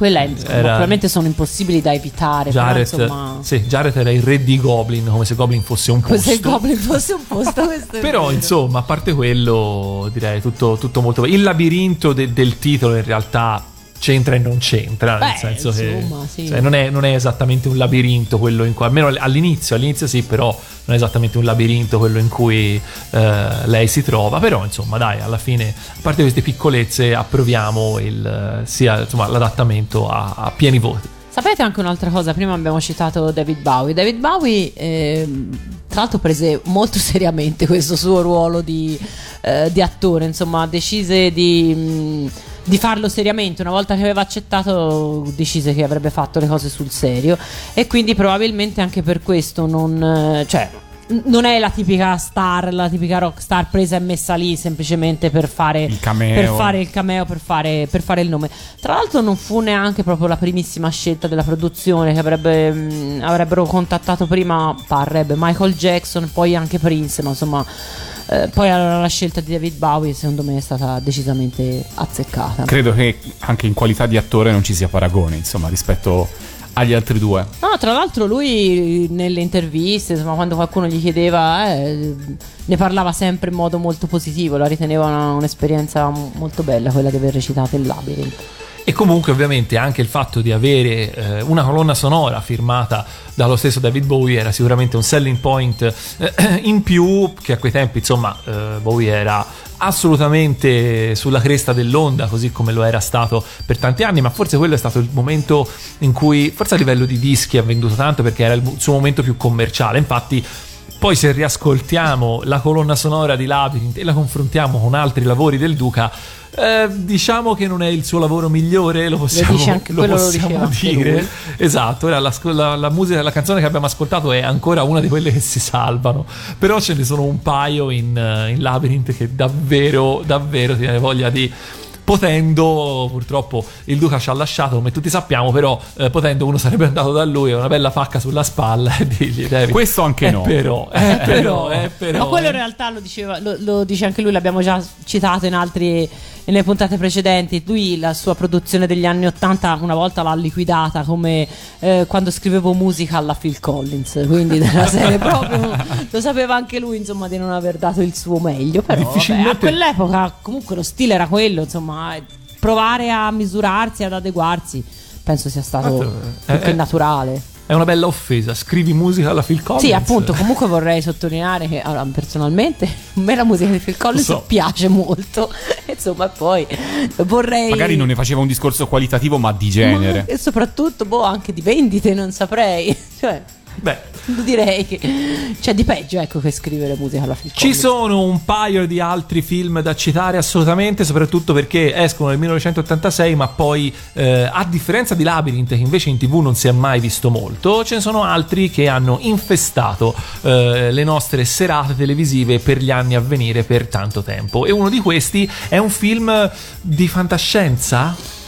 Speaker 2: quella è,
Speaker 3: Era-
Speaker 2: probabilmente sono impossibili da evitare
Speaker 3: Jared,
Speaker 2: però insomma
Speaker 3: sì, Jared era il re di Goblin, come se Goblin fosse un posto.
Speaker 2: cos'è il Goblin fosse un posto
Speaker 3: Però
Speaker 2: vero.
Speaker 3: insomma, a parte quello, direi tutto, tutto molto Il labirinto de- del titolo in realtà c'entra e non c'entra, nel
Speaker 2: Beh,
Speaker 3: senso
Speaker 2: insomma,
Speaker 3: che
Speaker 2: sì.
Speaker 3: cioè, non, è, non è esattamente un labirinto quello in cui, almeno all'inizio, all'inizio sì, però non è esattamente un labirinto quello in cui eh, lei si trova, però insomma dai, alla fine, a parte queste piccolezze, approviamo il, eh, sia, insomma, l'adattamento a, a pieni voti.
Speaker 2: Sapete anche un'altra cosa? Prima abbiamo citato David Bowie. David Bowie, ehm, tra l'altro, prese molto seriamente questo suo ruolo di, eh, di attore. Insomma, decise di, mh, di farlo seriamente. Una volta che aveva accettato, decise che avrebbe fatto le cose sul serio. E quindi, probabilmente, anche per questo, non. eh, cioè, non è la tipica star, la tipica rock star presa e messa lì semplicemente per fare
Speaker 1: Il cameo.
Speaker 2: per fare il cameo, per fare, per fare il nome. Tra l'altro, non fu neanche proprio la primissima scelta della produzione che avrebbe, mh, avrebbero contattato prima, parrebbe Michael Jackson, poi anche Prince, ma insomma. Eh, poi la, la scelta di David Bowie, secondo me, è stata decisamente azzeccata.
Speaker 1: Credo che anche in qualità di attore non ci sia paragone, insomma, rispetto agli altri due.
Speaker 2: No, tra l'altro lui nelle interviste, insomma, quando qualcuno gli chiedeva, eh, ne parlava sempre in modo molto positivo, la riteneva una- un'esperienza molto bella quella di aver recitato il Labyrinth.
Speaker 3: E comunque ovviamente anche il fatto di avere eh, una colonna sonora firmata dallo stesso David Bowie era sicuramente un selling point eh, in più che a quei tempi insomma eh, Bowie era assolutamente sulla cresta dell'onda così come lo era stato per tanti anni ma forse quello è stato il momento in cui forse a livello di dischi ha venduto tanto perché era il suo momento più commerciale. Infatti poi se riascoltiamo la colonna sonora di Labyrinth e la confrontiamo con altri lavori del Duca, eh, diciamo che non è il suo lavoro migliore, lo possiamo,
Speaker 2: dice anche-
Speaker 3: lo
Speaker 2: lo
Speaker 3: possiamo
Speaker 2: anche
Speaker 3: dire. Esatto, la, la- la musica, la canzone che abbiamo ascoltato è ancora una di quelle che si salvano, però ce ne sono un paio in, eh, in Labyrinth che davvero, davvero ti viene voglia di... Potendo, purtroppo il Duca ci ha lasciato, come tutti sappiamo, però eh, potendo uno sarebbe andato da lui, una bella pacca sulla spalla e dirgli David,
Speaker 1: Questo anche
Speaker 3: eh,
Speaker 1: no.
Speaker 3: Però, eh, però, eh, però,
Speaker 2: Ma quello in realtà lo, diceva, lo, lo dice anche lui, l'abbiamo già citato in altri nelle puntate precedenti. Lui la sua produzione degli anni 80 una volta l'ha liquidata come eh, quando scrivevo musica alla Phil Collins, quindi della serie proprio lo sapeva anche lui, insomma, di non aver dato il suo meglio, però vabbè,
Speaker 3: Difficilmente-
Speaker 2: a quell'epoca comunque lo stile era quello, insomma, provare a misurarsi, ad adeguarsi, penso sia stato più
Speaker 3: eh,
Speaker 2: che
Speaker 3: eh.
Speaker 2: naturale.
Speaker 3: È una bella offesa. Scrivi musica alla Phil Collins.
Speaker 2: Sì, appunto, comunque vorrei sottolineare che allora, personalmente a me la musica di Phil Collins
Speaker 3: so.
Speaker 2: piace molto. Insomma, poi vorrei.
Speaker 1: Magari non ne faceva un discorso qualitativo, ma di genere.
Speaker 2: Ma- E soprattutto, boh, anche di vendite, non saprei. Cioè,
Speaker 3: Beh,
Speaker 2: direi che c'è di peggio, ecco, che scrivere musica alla Phil
Speaker 3: ci sono un paio di altri film da citare assolutamente, soprattutto perché escono nel 1986, ma poi, eh, a differenza di Labyrinth, che invece in tv non si è mai visto molto, ce ne sono altri che hanno infestato eh, le nostre serate televisive per gli anni a venire per tanto tempo. E uno di questi è un film di fantascienza?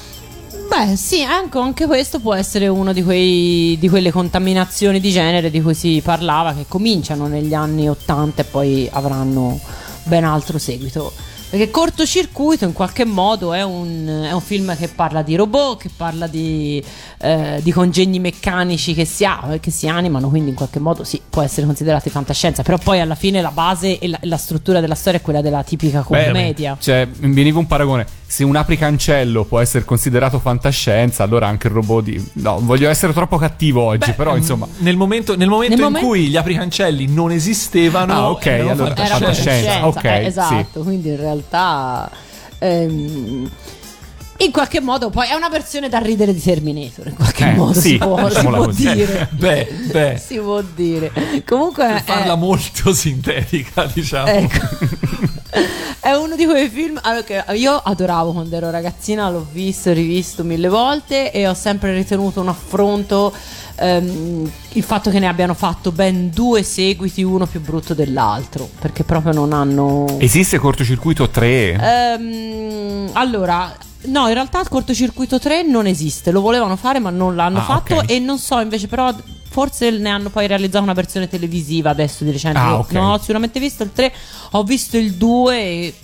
Speaker 2: Beh, sì, anche, anche questo può essere uno di, quei, di quelle contaminazioni di genere di cui si parlava, che cominciano negli anni 80 e poi avranno ben altro seguito. Perché cortocircuito in qualche modo è un, è un film che parla di robot, che parla di, eh, di congegni meccanici che si, ha- che si animano, quindi in qualche modo sì, può essere considerato fantascienza, però poi alla fine la base e la, la struttura della storia è quella della tipica
Speaker 1: Beh,
Speaker 2: commedia.
Speaker 1: Cioè, mi veniva un paragone. Se un apricancello può essere considerato fantascienza, allora anche il robot di. No, voglio essere troppo cattivo oggi,
Speaker 3: Beh,
Speaker 1: però insomma.
Speaker 3: Nel momento, nel momento
Speaker 2: Nel
Speaker 3: in
Speaker 2: momen-
Speaker 3: cui gli apricancelli non esistevano,
Speaker 1: Ah, ok, allora-
Speaker 2: Era
Speaker 3: fantascienza.
Speaker 1: fantascienza, ok,
Speaker 2: eh,
Speaker 1: sì.
Speaker 2: esatto, quindi in realtà ehm, in qualche modo poi è una versione da ridere di Terminator, in qualche
Speaker 1: Eh,
Speaker 2: modo
Speaker 1: sì,
Speaker 2: si può, si può dire.
Speaker 3: Beh, beh,
Speaker 2: Si può dire. Comunque
Speaker 3: per farla
Speaker 2: è,
Speaker 3: molto sintetica, diciamo.
Speaker 2: ecco. È uno di quei film che io adoravo quando ero ragazzina, l'ho visto e rivisto mille volte e ho sempre ritenuto un affronto ehm, il fatto che ne abbiano fatto ben due seguiti, uno più brutto dell'altro, perché proprio non hanno...
Speaker 1: Esiste cortocircuito 3?
Speaker 2: Ehm, allora, no, in realtà il cortocircuito 3 non esiste. Lo volevano fare, ma non l'hanno
Speaker 1: Ah,
Speaker 2: fatto.
Speaker 1: ok.
Speaker 2: E non so, invece, però. Forse ne hanno poi realizzato una versione televisiva adesso di recente.
Speaker 1: Ah,
Speaker 2: Io
Speaker 1: ok.
Speaker 2: Non ho sicuramente visto il 3, ho visto il 2 e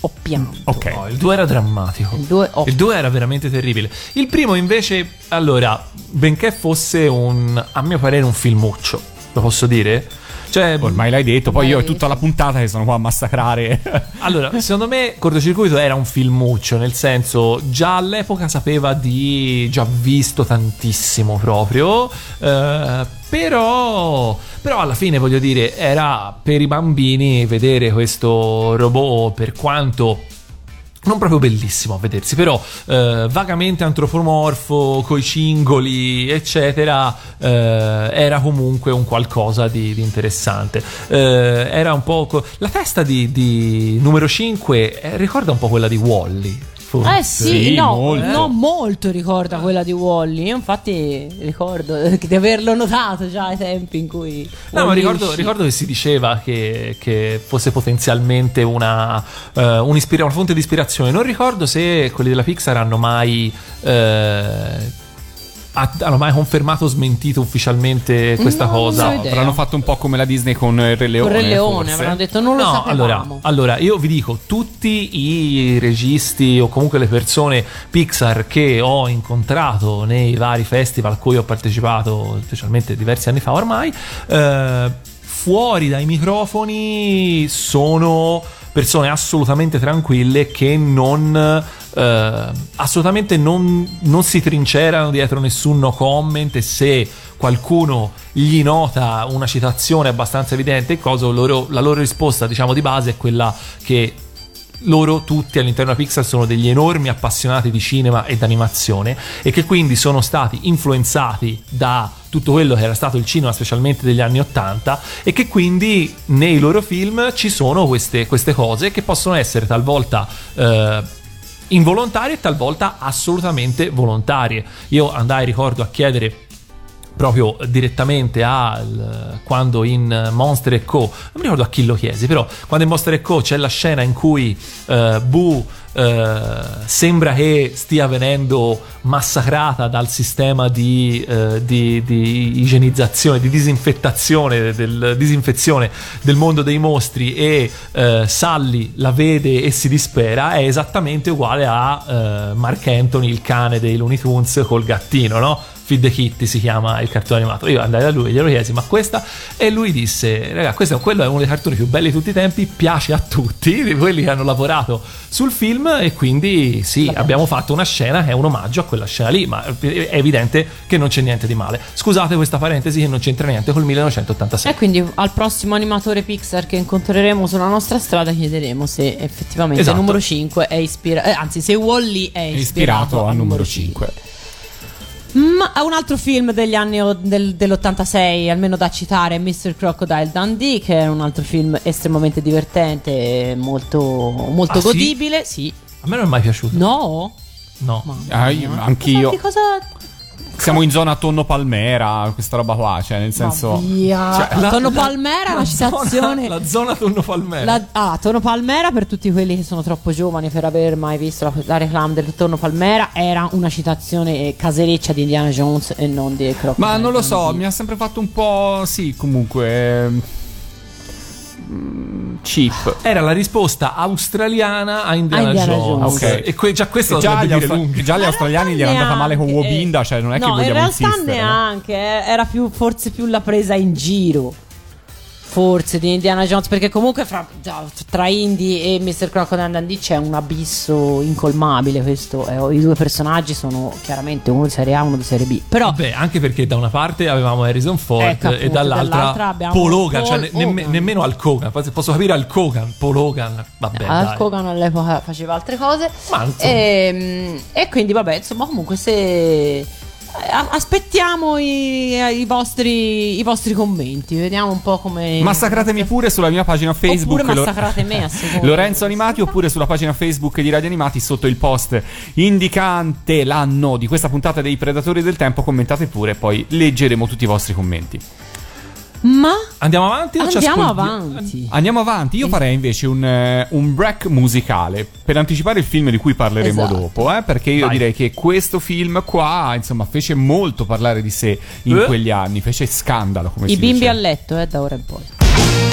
Speaker 2: ho pianto.
Speaker 1: ok.
Speaker 3: No, il 2 era drammatico.
Speaker 2: Il 2 ho
Speaker 3: Il 2 era veramente terribile. Il primo invece, allora, benché fosse un, a mio parere, un filmuccio, lo posso dire? Cioè,
Speaker 1: Ormai l'hai detto, poi io è
Speaker 2: L'hai
Speaker 1: tutta la puntata che sono qua a massacrare.
Speaker 3: allora, secondo me Cortocircuito era un filmuccio, nel senso, già all'epoca sapeva di... già visto tantissimo proprio, eh, però... Però alla fine, voglio dire, era per i bambini vedere questo robot, per quanto non proprio bellissimo a vedersi, però eh, vagamente antropomorfo, coi cingoli, eccetera, eh, era comunque un qualcosa di, di interessante. Eh, era un po'. co- la testa di, di numero 5 eh, ricorda un po' quella di Wally.
Speaker 2: Eh sì,
Speaker 1: Sì,
Speaker 2: no,
Speaker 1: molto.
Speaker 2: no, molto ricorda quella di Wally. Io infatti ricordo di averlo notato già ai tempi in cui.
Speaker 3: No, ma ricordo, ricordo che si diceva che, che fosse potenzialmente una, eh, un'ispira- una fonte di ispirazione. Non ricordo se quelli della Pixar hanno mai. eh, ha- hanno mai confermato o smentito ufficialmente questa
Speaker 2: No,
Speaker 3: cosa.
Speaker 2: non.
Speaker 1: Avranno fatto un po' come la Disney con il Re Leone.
Speaker 2: Con Re Leone
Speaker 1: forse.
Speaker 2: avranno detto non lo
Speaker 3: No,
Speaker 2: sapevamo.
Speaker 3: allora, allora, io vi dico, tutti i registi o comunque le persone Pixar che ho incontrato nei vari festival a cui ho partecipato, specialmente diversi anni fa ormai, eh, fuori dai microfoni sono persone assolutamente tranquille che non eh, assolutamente non, non si trincerano dietro nessun no comment. E se qualcuno gli nota una citazione abbastanza evidente cosa loro- la loro risposta diciamo di base è quella che loro tutti all'interno della Pixar sono degli enormi appassionati di cinema e d'animazione e che quindi sono stati influenzati da tutto quello che era stato il cinema, specialmente degli anni Ottanta, e che quindi nei loro film ci sono queste, queste cose che possono essere talvolta eh, involontarie e talvolta assolutamente volontarie. Io andai, ricordo, a chiedere proprio direttamente al quando in Monster e Co non mi ricordo a chi lo chiesi però quando in Monster Co c'è la scena in cui eh, Boo eh, sembra che stia venendo massacrata dal sistema di, eh, di- di igienizzazione di disinfettazione del, disinfezione del mondo dei mostri e eh, Sally la vede e si dispera è esattamente uguale a eh, Mark Anthony il cane dei Looney Tunes col gattino no? Feed the Kitty si chiama il cartone animato. Io andai da lui e glielo chiesi, ma questa? E lui disse, raga, questo quello è uno dei cartoni più belli di tutti i tempi, piace a tutti, di quelli che hanno lavorato sul film e quindi sì, abbiamo fatto una scena che è un omaggio a quella scena lì, ma è evidente che non c'è niente di male. Scusate questa parentesi che non c'entra niente col 1986.
Speaker 2: E quindi al prossimo animatore Pixar che incontreremo sulla nostra strada chiederemo se effettivamente
Speaker 3: Esatto.
Speaker 2: il numero 5 è ispirato, anzi se Wally è
Speaker 1: È
Speaker 2: ispirato,
Speaker 1: ispirato al numero 5.
Speaker 2: Ma un altro film degli anni del- dell'86, almeno da citare, è Mr. Crocodile Dundee, che è un altro film estremamente divertente, e molto, molto
Speaker 3: Ah, sì?
Speaker 2: godibile. Sì.
Speaker 3: A me non è mai piaciuto.
Speaker 2: No?
Speaker 3: No.
Speaker 1: Ah, io- anch'io.
Speaker 2: Cosa, di cosa
Speaker 1: siamo in zona tonno palmera, questa roba qua, cioè nel senso...
Speaker 2: Via.
Speaker 3: Cioè, la-
Speaker 2: Tonno
Speaker 3: la-
Speaker 2: Palmera è una citazione.
Speaker 3: Zona, la zona tonno palmera.
Speaker 2: La- ah, Tono Palmera per tutti quelli che sono troppo giovani per aver mai visto la, la reclame del Tono Palmera era una citazione eh, casereccia di Indiana Jones e non di Crocodile
Speaker 1: Ma non lo so, mi ha sempre fatto un po'... Sì, comunque... mm, Cheap.
Speaker 3: Era la risposta australiana a Indiana,
Speaker 2: A Indiana
Speaker 3: Jones.
Speaker 2: Jones.
Speaker 1: Ok.
Speaker 3: E que- già questo
Speaker 1: già,
Speaker 3: dovrebbe
Speaker 1: gli,
Speaker 3: dire
Speaker 1: austra- già gli australiani gli era andata male con Wobinda, cioè non è che
Speaker 2: no,
Speaker 1: vogliamo
Speaker 2: in realtà
Speaker 1: insistere. no?
Speaker 2: neanche, eh, era più, forse più la presa in giro. Forse di Indiana Jones, perché comunque fra, tra Indy e Mr. Crocodile Dundee c'è un abisso incolmabile. Questo, eh, I due personaggi sono chiaramente uno di serie A e uno di serie B. Però
Speaker 3: Vabbè, anche perché da una parte avevamo Harrison Ford
Speaker 2: Ecco,
Speaker 3: e
Speaker 2: appunto,
Speaker 3: dall'altra,
Speaker 2: dall'altra abbiamo
Speaker 3: Paul Hogan,
Speaker 2: Paul
Speaker 3: cioè ne- nemm-
Speaker 2: Hogan.
Speaker 3: nemmeno Al Hogan. Posso capire Al Hogan, Paul Hogan, vabbè.
Speaker 2: Hulk
Speaker 3: dai.
Speaker 2: Hogan all'epoca faceva altre cose.
Speaker 3: Ma.
Speaker 2: E, e quindi, vabbè, insomma, comunque se. Aspettiamo i, i vostri, i vostri commenti, vediamo un po' come.
Speaker 1: Massacratemi pure sulla mia pagina Facebook.
Speaker 2: Oppure massacrate me a seconda.
Speaker 1: Lorenzo Animati oppure sulla pagina Facebook di Radio Animati sotto il post indicante l'anno di questa puntata dei Predatori del Tempo commentate pure poi leggeremo tutti i vostri commenti.
Speaker 2: Ma
Speaker 3: Andiamo avanti o ci
Speaker 2: andiamo
Speaker 3: ascolti-
Speaker 2: avanti.
Speaker 1: Andiamo avanti, io farei invece un, eh, un break musicale per anticipare il film di cui parleremo
Speaker 2: Esatto.
Speaker 1: dopo, eh, perché io
Speaker 3: Vai.
Speaker 1: direi che questo film qua, insomma, fece molto parlare di sé in
Speaker 3: Eh?
Speaker 1: quegli anni, fece scandalo, come
Speaker 2: I
Speaker 1: si
Speaker 2: bimbi
Speaker 1: dice.
Speaker 2: a letto, eh, da ora in poi.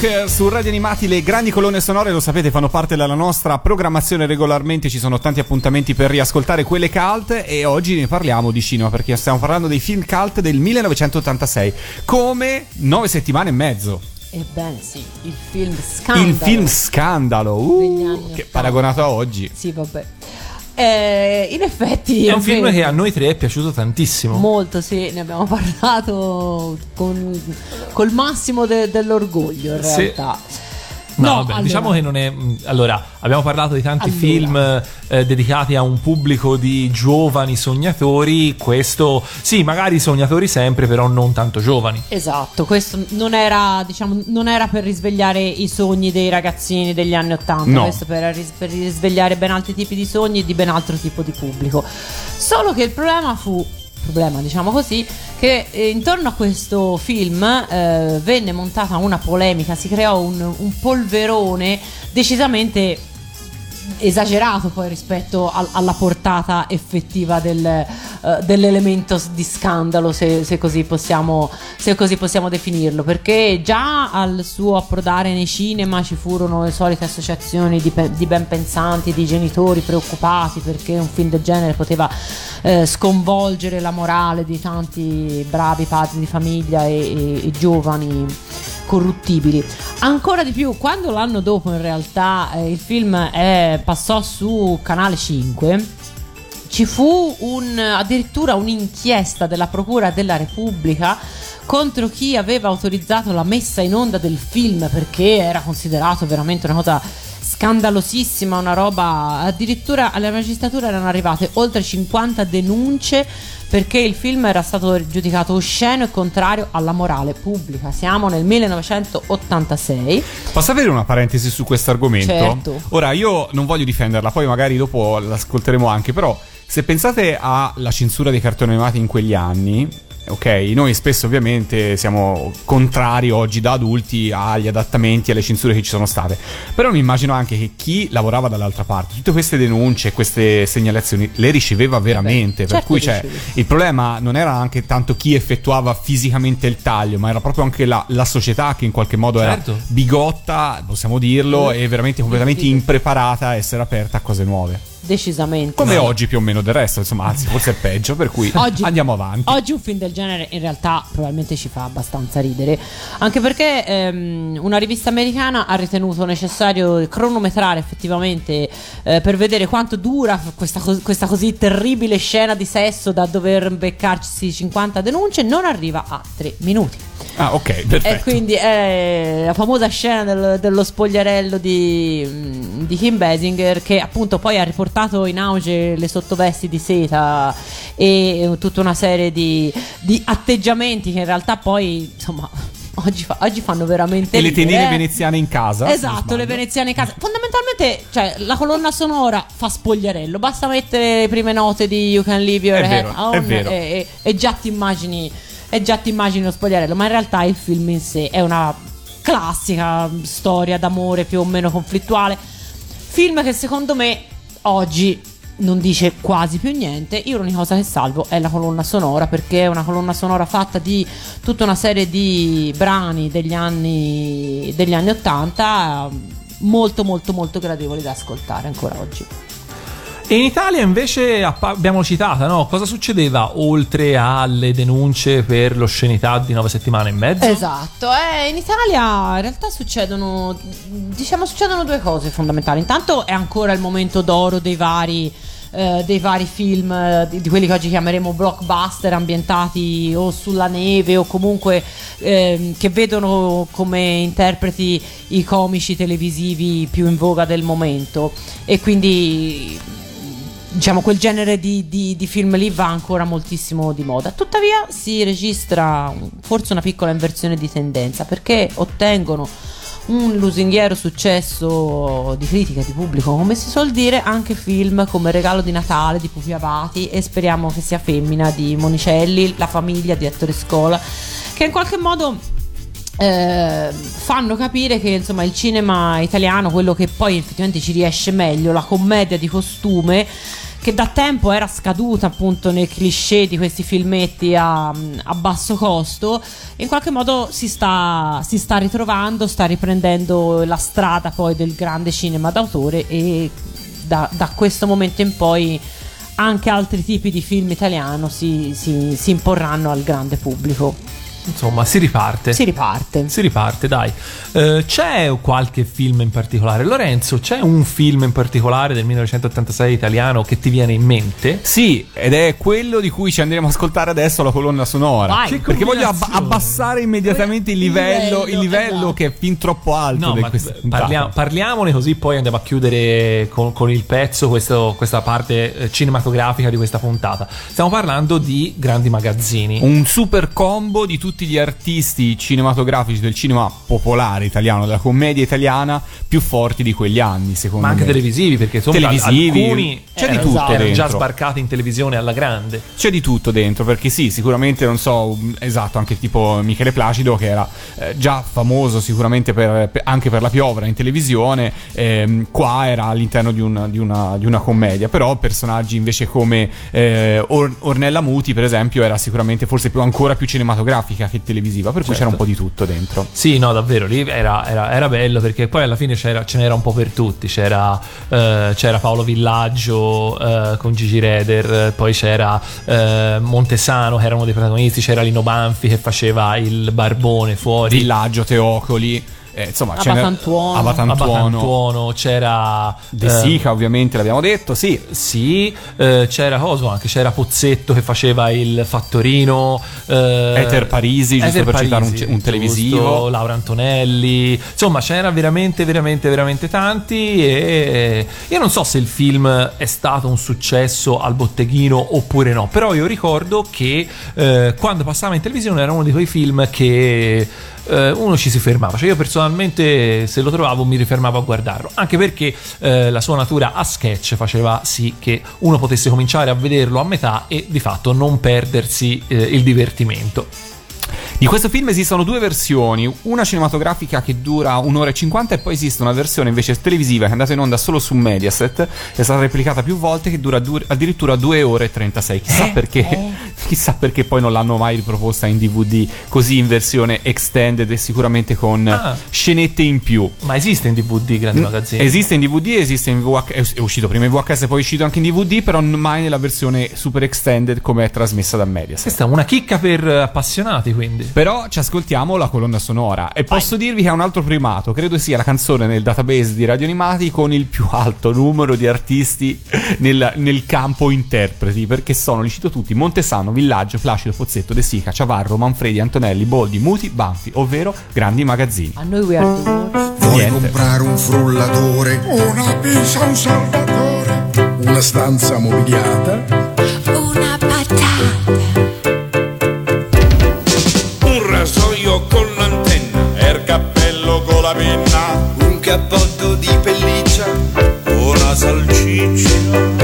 Speaker 1: Cocker su Radio Animati, le grandi colonne sonore, lo sapete, fanno parte della nostra programmazione regolarmente, ci sono tanti appuntamenti per riascoltare quelle cult e oggi ne parliamo di cinema perché stiamo parlando dei film cult del 1986, come nove settimane e mezzo.
Speaker 2: Ebbene sì, il film Scandalo.
Speaker 1: Il film Scandalo, uh, che
Speaker 2: 80.
Speaker 1: paragonato a oggi.
Speaker 2: Sì, vabbè. Eh, in effetti
Speaker 3: È un film
Speaker 2: vero.
Speaker 3: che a noi tre è piaciuto tantissimo.
Speaker 2: Molto, sì, ne abbiamo parlato con, col massimo de- dell'orgoglio in
Speaker 3: Sì.
Speaker 2: realtà.
Speaker 3: No,
Speaker 2: No,
Speaker 3: vabbè,
Speaker 2: allora-
Speaker 3: diciamo che non è. mh, Allora, abbiamo parlato di tanti
Speaker 2: Allora.
Speaker 3: film eh, dedicati a un pubblico di giovani sognatori. Questo, sì, magari sognatori sempre, però non tanto giovani.
Speaker 2: Esatto, questo non era, diciamo, non era per risvegliare i sogni dei ragazzini degli anni Ottanta,
Speaker 1: No.
Speaker 2: questo per, ris- per risvegliare ben altri tipi di sogni e di ben altro tipo di pubblico. Solo che il problema fu, problema diciamo così, che eh, intorno a questo film eh, venne montata una polemica, si creò un, un polverone decisamente esagerato poi rispetto al- alla portata effettiva del, eh, dell'elemento di scandalo se, se così possiamo, se così possiamo definirlo. Perché già al suo approdare nei cinema ci furono le solite associazioni di, pe- di ben pensanti di genitori preoccupati perché un film del genere poteva eh, sconvolgere la morale di tanti bravi padri di famiglia e, e- e giovani corruttibili. Ancora di più, quando l'anno dopo in realtà eh, il film eh, passò su Canale 5, ci fu un, addirittura un'inchiesta della Procura della Repubblica contro chi aveva autorizzato la messa in onda del film perché era considerato veramente una cosa scandalosissima, una roba addirittura alla magistratura erano arrivate oltre 50 denunce perché il film era stato giudicato osceno e contrario alla morale pubblica. Siamo nel 1986.
Speaker 1: Posso avere una parentesi su questo argomento?
Speaker 2: Certo.
Speaker 1: Ora, io non voglio difenderla, poi magari dopo l'ascolteremo anche, però se pensate alla censura dei cartoni animati in quegli anni, ok, noi spesso ovviamente siamo contrari oggi da adulti agli adattamenti, alle censure che ci sono state, però mi immagino anche che chi lavorava dall'altra parte, tutte queste denunce, queste segnalazioni, le riceveva veramente, per
Speaker 2: certo
Speaker 1: cui cioè, il problema non era anche tanto chi effettuava fisicamente il taglio, ma era proprio anche la, la società che in qualche modo
Speaker 3: Certo.
Speaker 1: era bigotta, possiamo dirlo, e veramente completamente impreparata a essere aperta a cose nuove.
Speaker 2: Decisamente.
Speaker 1: Come
Speaker 2: No.
Speaker 1: oggi più o meno del resto, insomma, anzi forse è peggio, per cui
Speaker 2: Oggi-
Speaker 1: andiamo avanti.
Speaker 2: Oggi un film del genere in realtà probabilmente ci fa abbastanza ridere, anche perché ehm, una rivista americana ha ritenuto necessario cronometrare effettivamente eh, per vedere quanto dura questa, questa così terribile scena di sesso da dover beccarsi 50 denunce, non arriva a 3 minuti.
Speaker 1: Ah, ok,
Speaker 2: E
Speaker 1: perfetto.
Speaker 2: quindi è la famosa scena del- dello spogliarello di, mm, di Kim Basinger che appunto poi ha riportato in auge le sottovesti di seta e tutta una serie di, di atteggiamenti che in realtà poi insomma oggi, fa- oggi fanno veramente
Speaker 1: E le tenere
Speaker 2: eh.
Speaker 1: veneziane in casa?
Speaker 2: Esatto, le veneziane in casa. Fondamentalmente, cioè, la colonna sonora fa spogliarello. Basta mettere le prime note di You Can Leave Your
Speaker 1: È
Speaker 2: Head
Speaker 1: vero,
Speaker 2: On. E, e- e già ti immagini. E già ti immagini lo spogliarello. Ma in realtà il film in sé è una classica storia d'amore più o meno conflittuale. Film che secondo me oggi non dice quasi più niente. Io l'unica cosa che salvo è la colonna sonora, perché è una colonna sonora fatta di tutta una serie di brani degli anni, degli anni 80, molto molto molto gradevoli da ascoltare ancora oggi.
Speaker 3: E in Italia invece abbiamo citata, no? Cosa succedeva oltre alle denunce per l'oscenità di nove settimane e mezzo?
Speaker 2: Esatto, eh, in Italia in realtà succedono, diciamo, succedono due cose fondamentali. Intanto è ancora il momento d'oro dei vari, eh, dei vari film, di, di quelli che oggi chiameremo blockbuster, ambientati o sulla neve o comunque ehm, che vedono come interpreti i comici televisivi più in voga del momento. E quindi diciamo quel genere di, di- di film lì va ancora moltissimo di moda. Tuttavia si registra forse una piccola inversione di tendenza perché ottengono un lusinghiero successo di critica di pubblico, come si suol dire, anche film come Regalo di Natale di Pupi Avati e speriamo che sia femmina di Monicelli, La famiglia di Ettore Scola, che in qualche modo eh, fanno capire che insomma il cinema italiano, quello che poi effettivamente ci riesce meglio, la commedia di costume, che da tempo era scaduta appunto nei cliché di questi filmetti a, a basso costo, in qualche modo si sta, si sta ritrovando, sta riprendendo la strada poi del grande cinema d'autore e da, da questo momento in poi anche altri tipi di film italiano si, si- si imporranno al grande pubblico.
Speaker 3: Insomma, si riparte.
Speaker 2: Si riparte.
Speaker 3: Si riparte, dai. Eh, c'è qualche film in particolare? Lorenzo, c'è un film in particolare del 1986 italiano che ti viene in mente?
Speaker 1: Sì, ed è quello di cui ci andremo a ascoltare adesso la colonna sonora.
Speaker 2: Vai.
Speaker 1: Perché voglio
Speaker 3: combinazione.
Speaker 1: abbassare immediatamente il livello, il
Speaker 2: livello,
Speaker 1: livello
Speaker 2: esatto.
Speaker 1: che è fin troppo alto
Speaker 3: No,
Speaker 1: di
Speaker 3: ma
Speaker 1: questa puntata.
Speaker 3: parlia- parliamone così poi andiamo a chiudere con, con il pezzo questo- questa parte eh, cinematografica di questa puntata. Stiamo parlando di grandi magazzini.
Speaker 1: Un super combo di tutti gli artisti cinematografici del cinema popolare italiano, della commedia italiana, più forti di quegli anni, secondo
Speaker 3: ma anche
Speaker 1: me.
Speaker 3: televisivi, perché insomma
Speaker 1: Televisivi,
Speaker 3: alcuni
Speaker 1: c'è di
Speaker 3: erano-
Speaker 1: tutto
Speaker 3: erano già sbarcati in televisione alla grande.
Speaker 1: C'è di tutto dentro, perché sì, sicuramente non so, um, esatto, anche tipo Michele Placido che era eh, già famoso sicuramente per- per- anche per la piovra in televisione, ehm, qua era all'interno di una, di una- di una commedia, però personaggi invece come eh, Or- Ornella Muti per esempio era sicuramente forse più, ancora più cinematografica che televisiva, per cui
Speaker 3: Certo.
Speaker 1: c'era un po' di tutto dentro.
Speaker 3: Sì, no, davvero, lì era, era- era bello perché poi alla fine c'era, ce n'era un po' per tutti. C'era, eh, c'era Paolo Villaggio eh, con Gigi Reder, poi c'era eh, Montesano che era uno dei protagonisti, c'era Lino Banfi che faceva il barbone fuori.
Speaker 1: Villaggio, Teocoli, eh, insomma,
Speaker 2: Abatantuono.
Speaker 1: Abatantuono.
Speaker 3: Abatantuono, c'era
Speaker 1: De
Speaker 3: eh,
Speaker 1: Sica ovviamente l'abbiamo detto, sì.
Speaker 3: Sì, eh, c'era coso anche, c'era Pozzetto che faceva il fattorino. Eh,
Speaker 1: Eter Parisi, giusto
Speaker 3: Eter
Speaker 1: per citare un-
Speaker 3: Parisi,
Speaker 1: un televisivo.
Speaker 3: giusto, Laura Antonelli. Insomma, c'era veramente, veramente, veramente tanti. E io non so se il film è stato un successo al botteghino oppure no. Però io ricordo che eh, quando passava in televisione era uno di quei film che. Eh, uno ci si fermava, cioè io personalmente se lo trovavo mi rifermavo a guardarlo, anche perché eh, la sua natura a sketch faceva sì che uno potesse cominciare a vederlo a metà e di fatto non perdersi eh, il divertimento.
Speaker 1: Di questo film esistono due versioni, una cinematografica che dura un'ora e cinquanta e poi esiste una versione invece televisiva che è andata in onda solo su Mediaset, è stata replicata più volte che dura du- addirittura 2 ore e 36. Chissà perché chissà perché poi non l'hanno mai riproposta in DVD così in versione extended e sicuramente con
Speaker 3: Ah.
Speaker 1: scenette in più.
Speaker 3: Ma esiste in DVD Grandi Magazzini?
Speaker 1: Esiste in DVD, esiste in VHS, è uscito prima in VHS e poi è uscito anche in DVD, però mai nella versione super extended come è trasmessa da Mediaset.
Speaker 3: Questa è una chicca per eh, appassionati, quindi.
Speaker 1: Però ci ascoltiamo la colonna sonora e posso dirvi che ha un altro primato, credo sia la canzone nel database di Radio Animati con il più alto numero di artisti nel, nel campo interpreti, perché sono, li cito tutti, Montesano, Villaggio, Placido, Pozzetto, De Sica, Ciavarro, Manfredi, Antonelli, Boldi, Muti, Banfi, ovvero grandi magazzini.
Speaker 2: A noi we are the.
Speaker 5: Vuoi
Speaker 1: Niente.
Speaker 5: comprare un frullatore,
Speaker 6: Una pizza, un salvatore.
Speaker 5: una stanza mobiliata,
Speaker 7: Una patata.
Speaker 6: Cappotto di pelliccia.
Speaker 8: una salsiccia,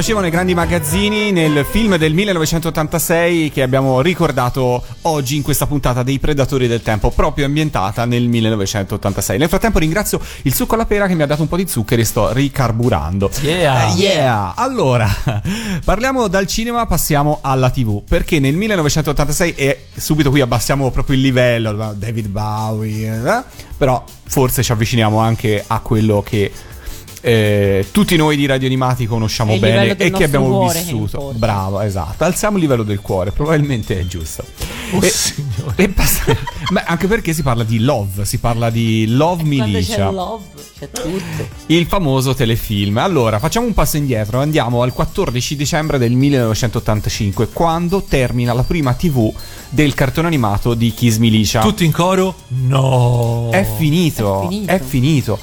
Speaker 1: facevano ai grandi magazzini nel film del 1986 che abbiamo ricordato oggi in questa puntata dei Predatori del Tempo, proprio ambientata nel 1986. Nel frattempo ringrazio il succo alla pera che mi ha dato un po' di zuccheri e sto ricarburando.
Speaker 3: Yeah.
Speaker 1: Eh, yeah. Allora, parliamo dal cinema, passiamo alla TV, perché nel 1986 e subito qui abbassiamo proprio il livello? David Bowie, eh? però forse ci avviciniamo anche a quello che eh, tutti noi di Radio Animati conosciamo bene e che abbiamo
Speaker 2: cuore
Speaker 1: vissuto. Bravo, esatto. Alziamo il livello del cuore, probabilmente è giusto.
Speaker 3: Oh,
Speaker 1: E-
Speaker 3: signore.
Speaker 1: e pass- Beh, anche perché si parla di Love, si parla di Love
Speaker 2: Quando c'è
Speaker 1: Militia.
Speaker 2: love, c'è tutto.
Speaker 1: Il famoso telefilm. Allora, facciamo un passo indietro, andiamo al 14 dicembre del 1985, quando termina la prima TV del cartone animato di Kiss Militia.
Speaker 3: Tutti in coro? No.
Speaker 1: È finito,
Speaker 2: È finito.
Speaker 1: è finito.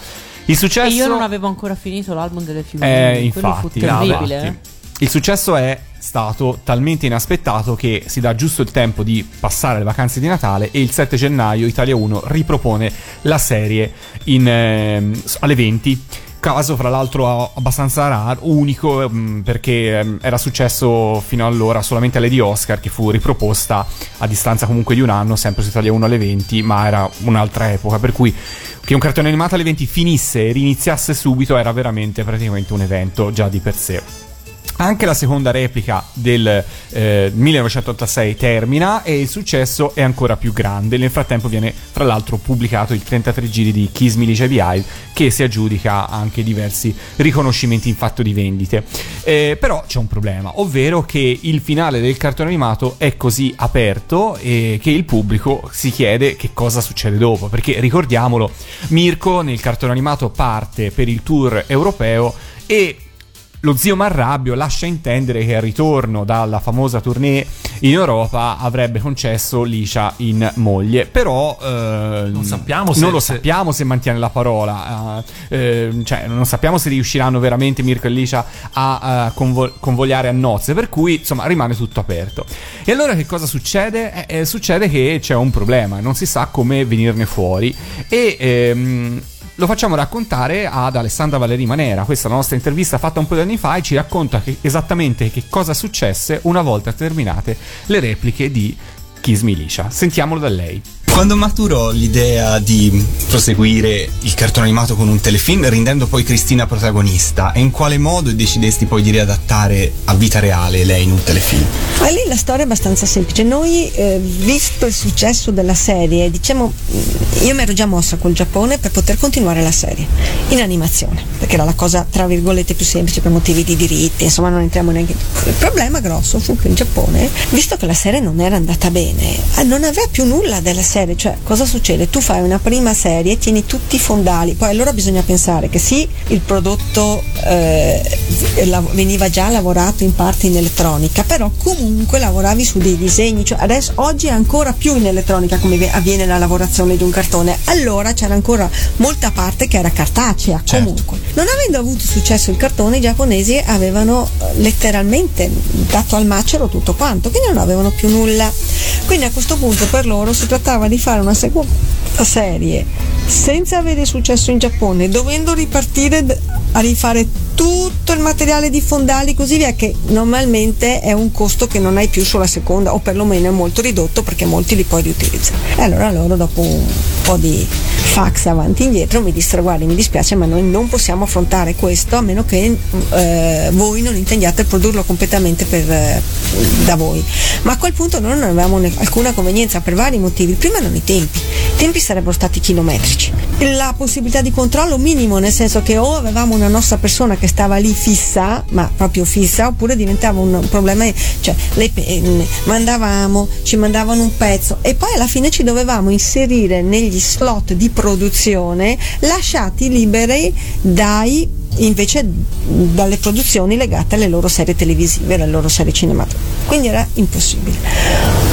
Speaker 1: Il
Speaker 2: E
Speaker 1: successo
Speaker 2: io non avevo ancora finito l'album delle figurine.
Speaker 1: Eh, infatti,
Speaker 2: terribile.
Speaker 1: infatti.
Speaker 2: eh.
Speaker 1: Il successo è stato talmente inaspettato che si dà giusto il tempo di passare le vacanze di Natale e il 7 gennaio Italia 1 ripropone la serie in, ehm, alle 20. Caso fra l'altro abbastanza raro, unico ehm, perché ehm, era successo fino allora solamente alle di Oscar che fu riproposta a distanza comunque di un anno, sempre su Italia 1 alle 20, ma era un'altra epoca, per cui che un cartone animato alle 20 finisse e riniziasse subito era veramente praticamente un evento già di per sé. Anche la seconda replica del eh, 1986 termina e il successo è ancora più grande. Nel frattempo viene fra l'altro pubblicato il 33 giri di Kiss Militia VI che si aggiudica anche diversi riconoscimenti in fatto di vendite. Eh, però c'è un problema, ovvero che il finale del cartone animato è così aperto che il pubblico si chiede che cosa succede dopo. Perché ricordiamolo, Mirko nel cartone animato parte per il tour europeo e lo zio Marrabbio lascia intendere che al ritorno dalla famosa tournée in Europa avrebbe concesso Licia in moglie, però eh,
Speaker 3: Non sappiamo se-
Speaker 1: non lo sappiamo se mantiene la parola, eh, eh, cioè non sappiamo se riusciranno veramente Mirko e Licia a convo- convogliare a nozze, per cui insomma rimane tutto aperto. E allora che cosa succede? Eh, eh, succede che c'è un problema, non si sa come venirne fuori e ehm, lo facciamo raccontare ad Alessandra Valeri Manera. Questa è la nostra intervista fatta un po' di anni fa e ci racconta che- esattamente che cosa successe una volta terminate le repliche di Kiss Militia. Sentiamolo da lei.
Speaker 9: Quando maturò l'idea di proseguire il cartone animato con un telefilm, rendendo poi Cristina protagonista, e in quale modo decidesti poi di riadattare a vita reale lei in un telefilm?
Speaker 10: Ma lì la storia è abbastanza semplice. Noi, eh, visto il successo della serie, diciamo, mh, io mi ero già mossa col Giappone per poter continuare la serie in animazione, perché era la cosa tra virgolette più semplice per motivi di diritti, insomma, non entriamo neanche. Il problema grosso fu che in Giappone, visto che la serie non era andata bene, eh, non aveva più nulla della serie. Cioè, cosa succede? Tu fai una prima serie, tieni tutti i fondali, poi allora bisogna pensare che sì, il prodotto eh, veniva già lavorato in parte in elettronica, però comunque lavoravi su dei disegni, cioè adesso oggi è ancora più in elettronica come avviene la lavorazione di un cartone, allora c'era ancora molta parte che era cartacea
Speaker 9: Certo.
Speaker 10: comunque. Non avendo avuto successo il cartone, i giapponesi avevano letteralmente dato al macero tutto quanto, quindi non avevano più nulla. Quindi a questo punto per loro si trattava di fare una seconda serie senza avere successo in Giappone, dovendo ripartire a rifare tutto il materiale di fondali così via che normalmente è un costo che non hai più sulla seconda o perlomeno è molto ridotto perché molti li puoi riutilizzare. E allora loro dopo un po' di fax avanti e indietro mi dissero guardi mi dispiace ma noi non possiamo affrontare questo a meno che eh, voi non intendiate produrlo completamente per, eh, da voi. Ma a quel punto noi non avevamo ne- alcuna convenienza per vari motivi. Il primo erano i tempi, i tempi sarebbero stati chilometrici. La possibilità di controllo minimo, nel senso che o avevamo una nostra persona che stava lì fissa, ma proprio fissa, oppure diventava un problema, cioè le penne, mandavamo, ci mandavano un pezzo e poi alla fine ci dovevamo inserire negli slot di produzione lasciati liberi dai invece dalle produzioni legate alle loro serie televisive, alle loro serie cinematografiche. Quindi era impossibile.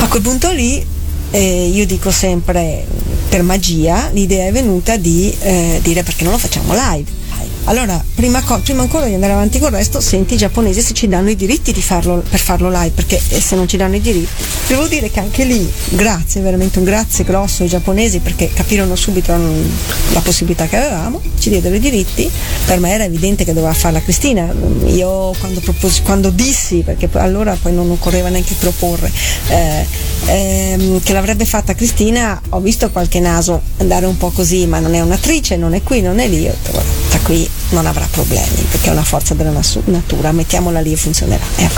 Speaker 10: A quel punto lì eh, io dico sempre per magia l'idea è venuta di eh, dire perché non lo facciamo live.
Speaker 11: Allora, prima, co- prima ancora di andare avanti con il resto, senti i giapponesi se ci danno i diritti di farlo, per farlo live, perché eh, se non ci danno i diritti, devo dire che anche lì, grazie, veramente un grazie grosso ai giapponesi perché capirono subito la possibilità che avevamo, ci diedero i diritti, per me era evidente che doveva farla Cristina, io quando, proposi, quando dissi, perché allora poi non occorreva neanche proporre, eh, ehm, che l'avrebbe fatta Cristina, ho visto qualche naso andare un po' così, ma non è un'attrice, non è qui, non è lì, Io ho detto, guarda, da qui non avrà problemi, perché è una forza della natura, mettiamola lì e funzionerà, e ha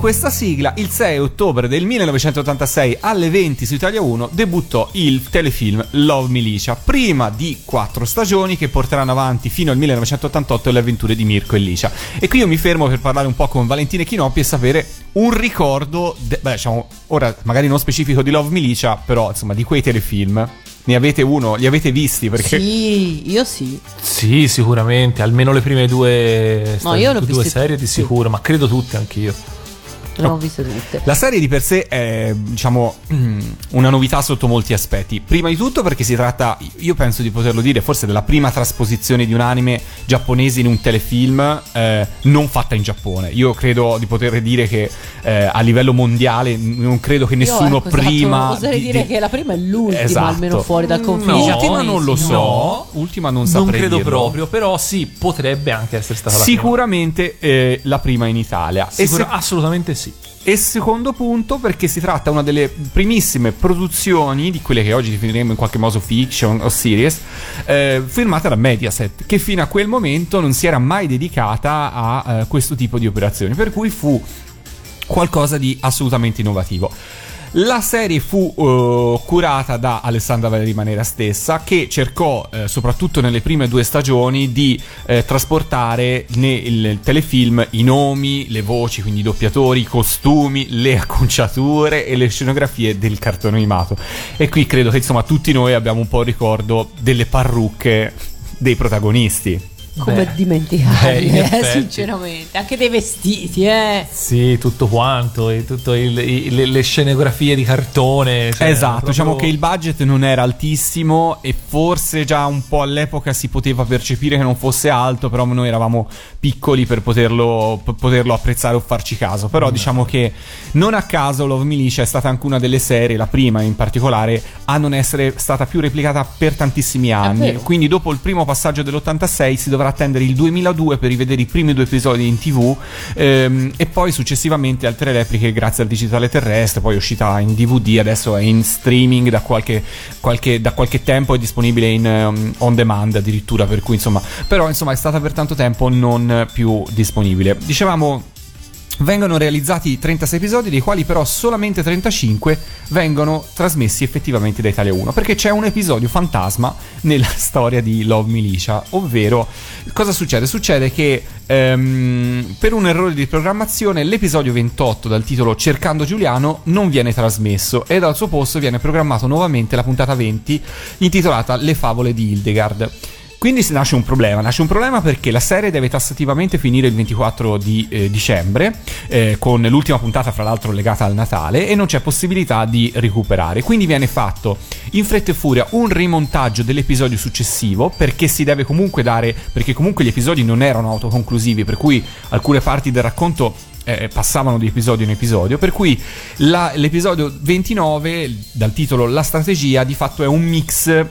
Speaker 1: questa sigla, il 6 ottobre del 1986 alle 20 su Italia 1 debuttò il telefilm Love Milicia, prima di quattro stagioni che porteranno avanti fino al 1988 le avventure di Mirko e Licia. E qui io mi fermo per parlare un po' con Valentina Chinoppi e sapere un ricordo, de- beh, diciamo, ora magari non specifico di Love Milicia, però insomma di quei telefilm. Ne avete uno? Li avete visti? Perché
Speaker 2: Sì, io sì.
Speaker 3: Sì, sicuramente, almeno le prime due,
Speaker 2: No, ho
Speaker 3: due serie di sicuro, ma credo tutte anch'io.
Speaker 2: Le ho viste tutte.
Speaker 1: La serie di per sé è, diciamo, una novità sotto molti aspetti. Prima di tutto perché si tratta, io penso di poterlo dire, forse della prima trasposizione di un anime giapponese in un telefilm eh, non fatta in Giappone. Io credo di poter dire che eh, a livello mondiale non credo che nessuno
Speaker 2: Io, ecco, esatto,
Speaker 1: prima...
Speaker 2: Oserei
Speaker 1: di-
Speaker 2: dire
Speaker 1: di-
Speaker 2: che la prima è l'ultima,
Speaker 1: Esatto.
Speaker 2: almeno fuori dal confine
Speaker 1: No, ultima non lo so.
Speaker 3: No.
Speaker 1: ultima non
Speaker 3: Non
Speaker 1: saprei
Speaker 3: credo
Speaker 1: dirlo.
Speaker 3: proprio, però sì, potrebbe anche essere stata la prima.
Speaker 1: Sicuramente eh, la prima in Italia. E
Speaker 3: Sicura-
Speaker 1: se-
Speaker 3: assolutamente sì.
Speaker 1: E secondo punto perché si tratta una delle primissime produzioni di quelle che oggi definiremo in qualche modo fiction o series eh, firmata da Mediaset che fino a quel momento non si era mai dedicata a eh, questo tipo di operazioni per cui fu qualcosa di assolutamente innovativo. La serie fu eh, curata da Alessandra Valeri Manera stessa, che cercò, eh, soprattutto nelle prime due stagioni, di eh, trasportare nel telefilm i nomi, le voci, quindi i doppiatori, i costumi, le acconciature e le scenografie del cartone animato. E qui credo che insomma tutti noi abbiamo un po' il ricordo delle parrucche dei protagonisti.
Speaker 2: Come
Speaker 3: Beh, in
Speaker 2: eh, sinceramente. Anche dei vestiti, eh.
Speaker 3: Sì, tutto quanto, e tutto il- i- le, le scenografie di cartone. cioè,
Speaker 1: esatto,
Speaker 3: proprio-
Speaker 1: diciamo che il budget non era altissimo e forse già un po' all'epoca si poteva percepire che non fosse alto, però noi eravamo piccoli per poterlo, per poterlo apprezzare o farci caso. Però
Speaker 3: Mm.
Speaker 1: diciamo che non a caso Love Militia è stata anche una delle serie, la prima in particolare, a non essere stata più replicata per tantissimi anni. Quindi dopo il primo passaggio dell'86 si dovrà attendere il 2002 per rivedere i primi due episodi in tv ehm, e poi successivamente altre repliche grazie al digitale terrestre, poi è uscita in DVD, adesso è in streaming da qualche, qualche- da qualche tempo, è disponibile in um, on demand addirittura, per cui insomma, però insomma è stata per tanto tempo non più disponibile. Dicevamo vengono realizzati 36 episodi, dei quali però solamente 35 vengono trasmessi effettivamente da Italia 1, perché c'è un episodio fantasma nella storia di Love Militia, ovvero cosa succede? Succede che ehm, per un errore di programmazione l'episodio 28 dal titolo Cercando Giuliano non viene trasmesso e dal suo posto viene programmato nuovamente la puntata 20 intitolata Le favole di Hildegard. Quindi nasce un problema, nasce un problema perché la serie deve tassativamente finire il 24 di eh, dicembre, eh, con l'ultima puntata fra l'altro legata al Natale, e non c'è possibilità di recuperare. Quindi viene fatto in fretta e furia un rimontaggio dell'episodio successivo, perché si deve comunque dare, perché comunque gli episodi non erano autoconclusivi, per cui alcune parti del racconto eh, passavano di episodio in episodio, per cui la- l'episodio 29, dal titolo La strategia, di fatto è un mix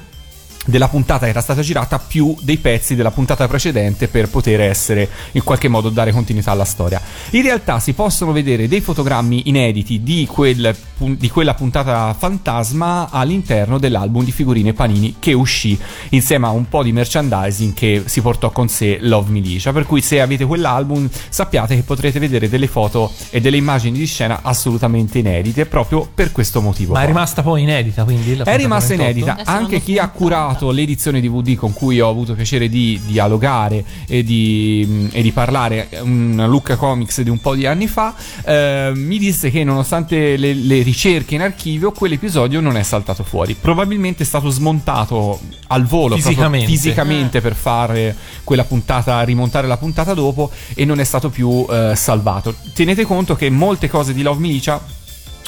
Speaker 1: della puntata che era stata girata più dei pezzi della puntata precedente per poter essere in qualche modo dare continuità alla storia. In realtà si possono vedere dei fotogrammi inediti di, quel di quella puntata fantasma all'interno dell'album di figurine Panini che uscì insieme a un po' di merchandising che si portò con sé Love Militia. Per cui se avete quell'album sappiate che potrete vedere delle foto e delle immagini di scena assolutamente inedite proprio per questo motivo.
Speaker 3: Ma è
Speaker 1: qua.
Speaker 3: rimasta poi inedita, quindi la
Speaker 1: È rimasta
Speaker 3: 28?
Speaker 1: inedita.
Speaker 2: Adesso
Speaker 1: Anche chi ha
Speaker 2: spuntata.
Speaker 1: Curato l'edizione DVD con cui ho avuto piacere di dialogare e di, e di parlare, una Lucca Comics di un po' di anni fa, eh, mi disse che nonostante le, le ricerche in archivio, quell'episodio non è saltato fuori. Probabilmente è stato smontato al volo,
Speaker 3: Fisicamente.
Speaker 1: fisicamente per fare quella puntata, rimontare la puntata dopo e non è stato più eh, salvato. Tenete conto che molte cose di Love Militia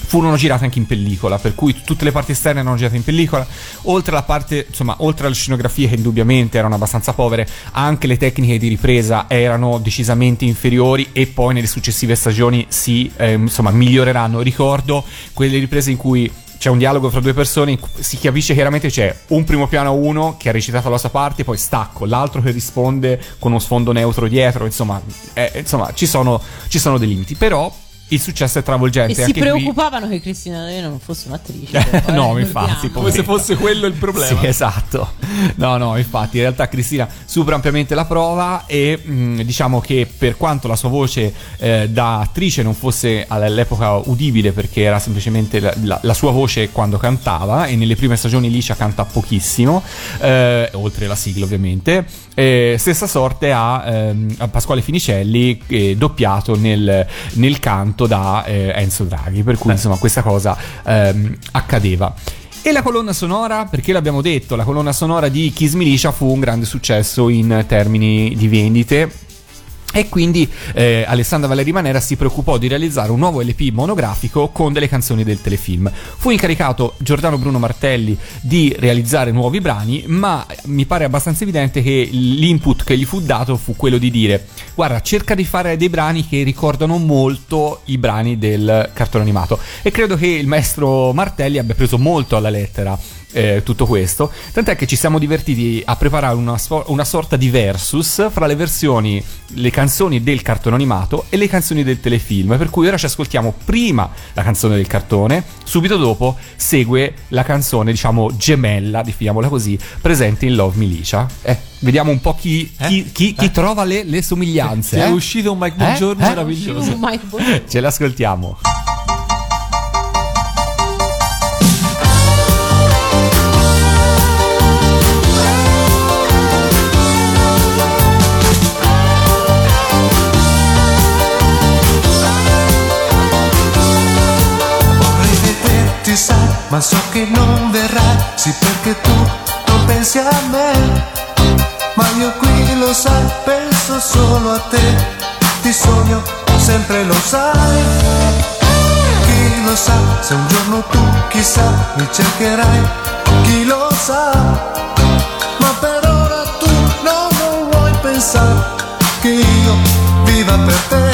Speaker 1: furono girate anche in pellicola, per cui tutte le parti esterne erano girate in pellicola, oltre alla parte, insomma, oltre alle scenografie che indubbiamente erano abbastanza povere, anche le tecniche di ripresa erano decisamente inferiori e poi nelle successive stagioni si, ehm, insomma, miglioreranno. Ricordo quelle riprese in cui c'è un dialogo fra due persone, si capisce chiaramente c'è un primo piano uno che ha recitato la sua parte, poi stacco, l'altro che risponde con uno sfondo neutro dietro, insomma, eh, insomma ci, sono, ci sono dei limiti, però il successo è travolgente.
Speaker 2: E si
Speaker 1: anche qui-
Speaker 2: preoccupavano che Cristina D'Avena non fosse un'attrice.
Speaker 1: No, infatti,
Speaker 3: Come se fosse quello il problema.
Speaker 1: Sì, esatto. No, no, infatti, in realtà Cristina supera ampiamente la prova e mh, diciamo che per quanto la sua voce eh, da attrice non fosse all'epoca udibile perché era semplicemente la, la- la sua voce quando cantava e nelle prime stagioni Licia canta pochissimo, eh, oltre la sigla ovviamente, eh, stessa sorte a, ehm, a Pasquale Finicelli eh, doppiato nel, nel canto da eh, Enzo Draghi, per cui insomma questa cosa ehm, accadeva. E la colonna sonora, perché l'abbiamo detto, la colonna sonora di Kiss Militia fu un grande successo in termini di vendite. E quindi eh, Alessandra Valeri Manera si preoccupò di realizzare un nuovo LP monografico con delle canzoni del telefilm. Fu incaricato Giordano Bruno Martelli di realizzare nuovi brani, ma mi pare abbastanza evidente che l'input che gli fu dato fu quello di dire: Guarda, cerca di fare dei brani che ricordano molto i brani del cartone animato. E credo che il maestro Martelli abbia preso molto alla lettera eh, tutto questo. Tant'è che ci siamo divertiti a preparare una, una sorta di versus fra le versioni, le canzoni del cartone animato e le canzoni del telefilm. Per cui ora ci ascoltiamo prima la canzone del cartone, subito dopo segue la canzone, diciamo, gemella, definiamola così, presente in Love Militia. Eh, vediamo un po' chi, chi- chi- chi trova le, le somiglianze.
Speaker 3: È
Speaker 1: eh?
Speaker 3: uscito un Mike
Speaker 1: Eh?
Speaker 3: Buongiorno
Speaker 1: Eh?
Speaker 3: meraviglioso.
Speaker 2: Oh my God.
Speaker 1: Ce l'ascoltiamo.
Speaker 4: Sai, ma so che non verrai Sì perché tu non pensi a me. Ma io qui lo sai, penso solo a te, ti sogno, sempre lo sai. Chi lo sa, se un giorno tu chissà mi cercherai, chi lo sa. Ma per ora tu no, non vuoi pensare. Che io viva per te,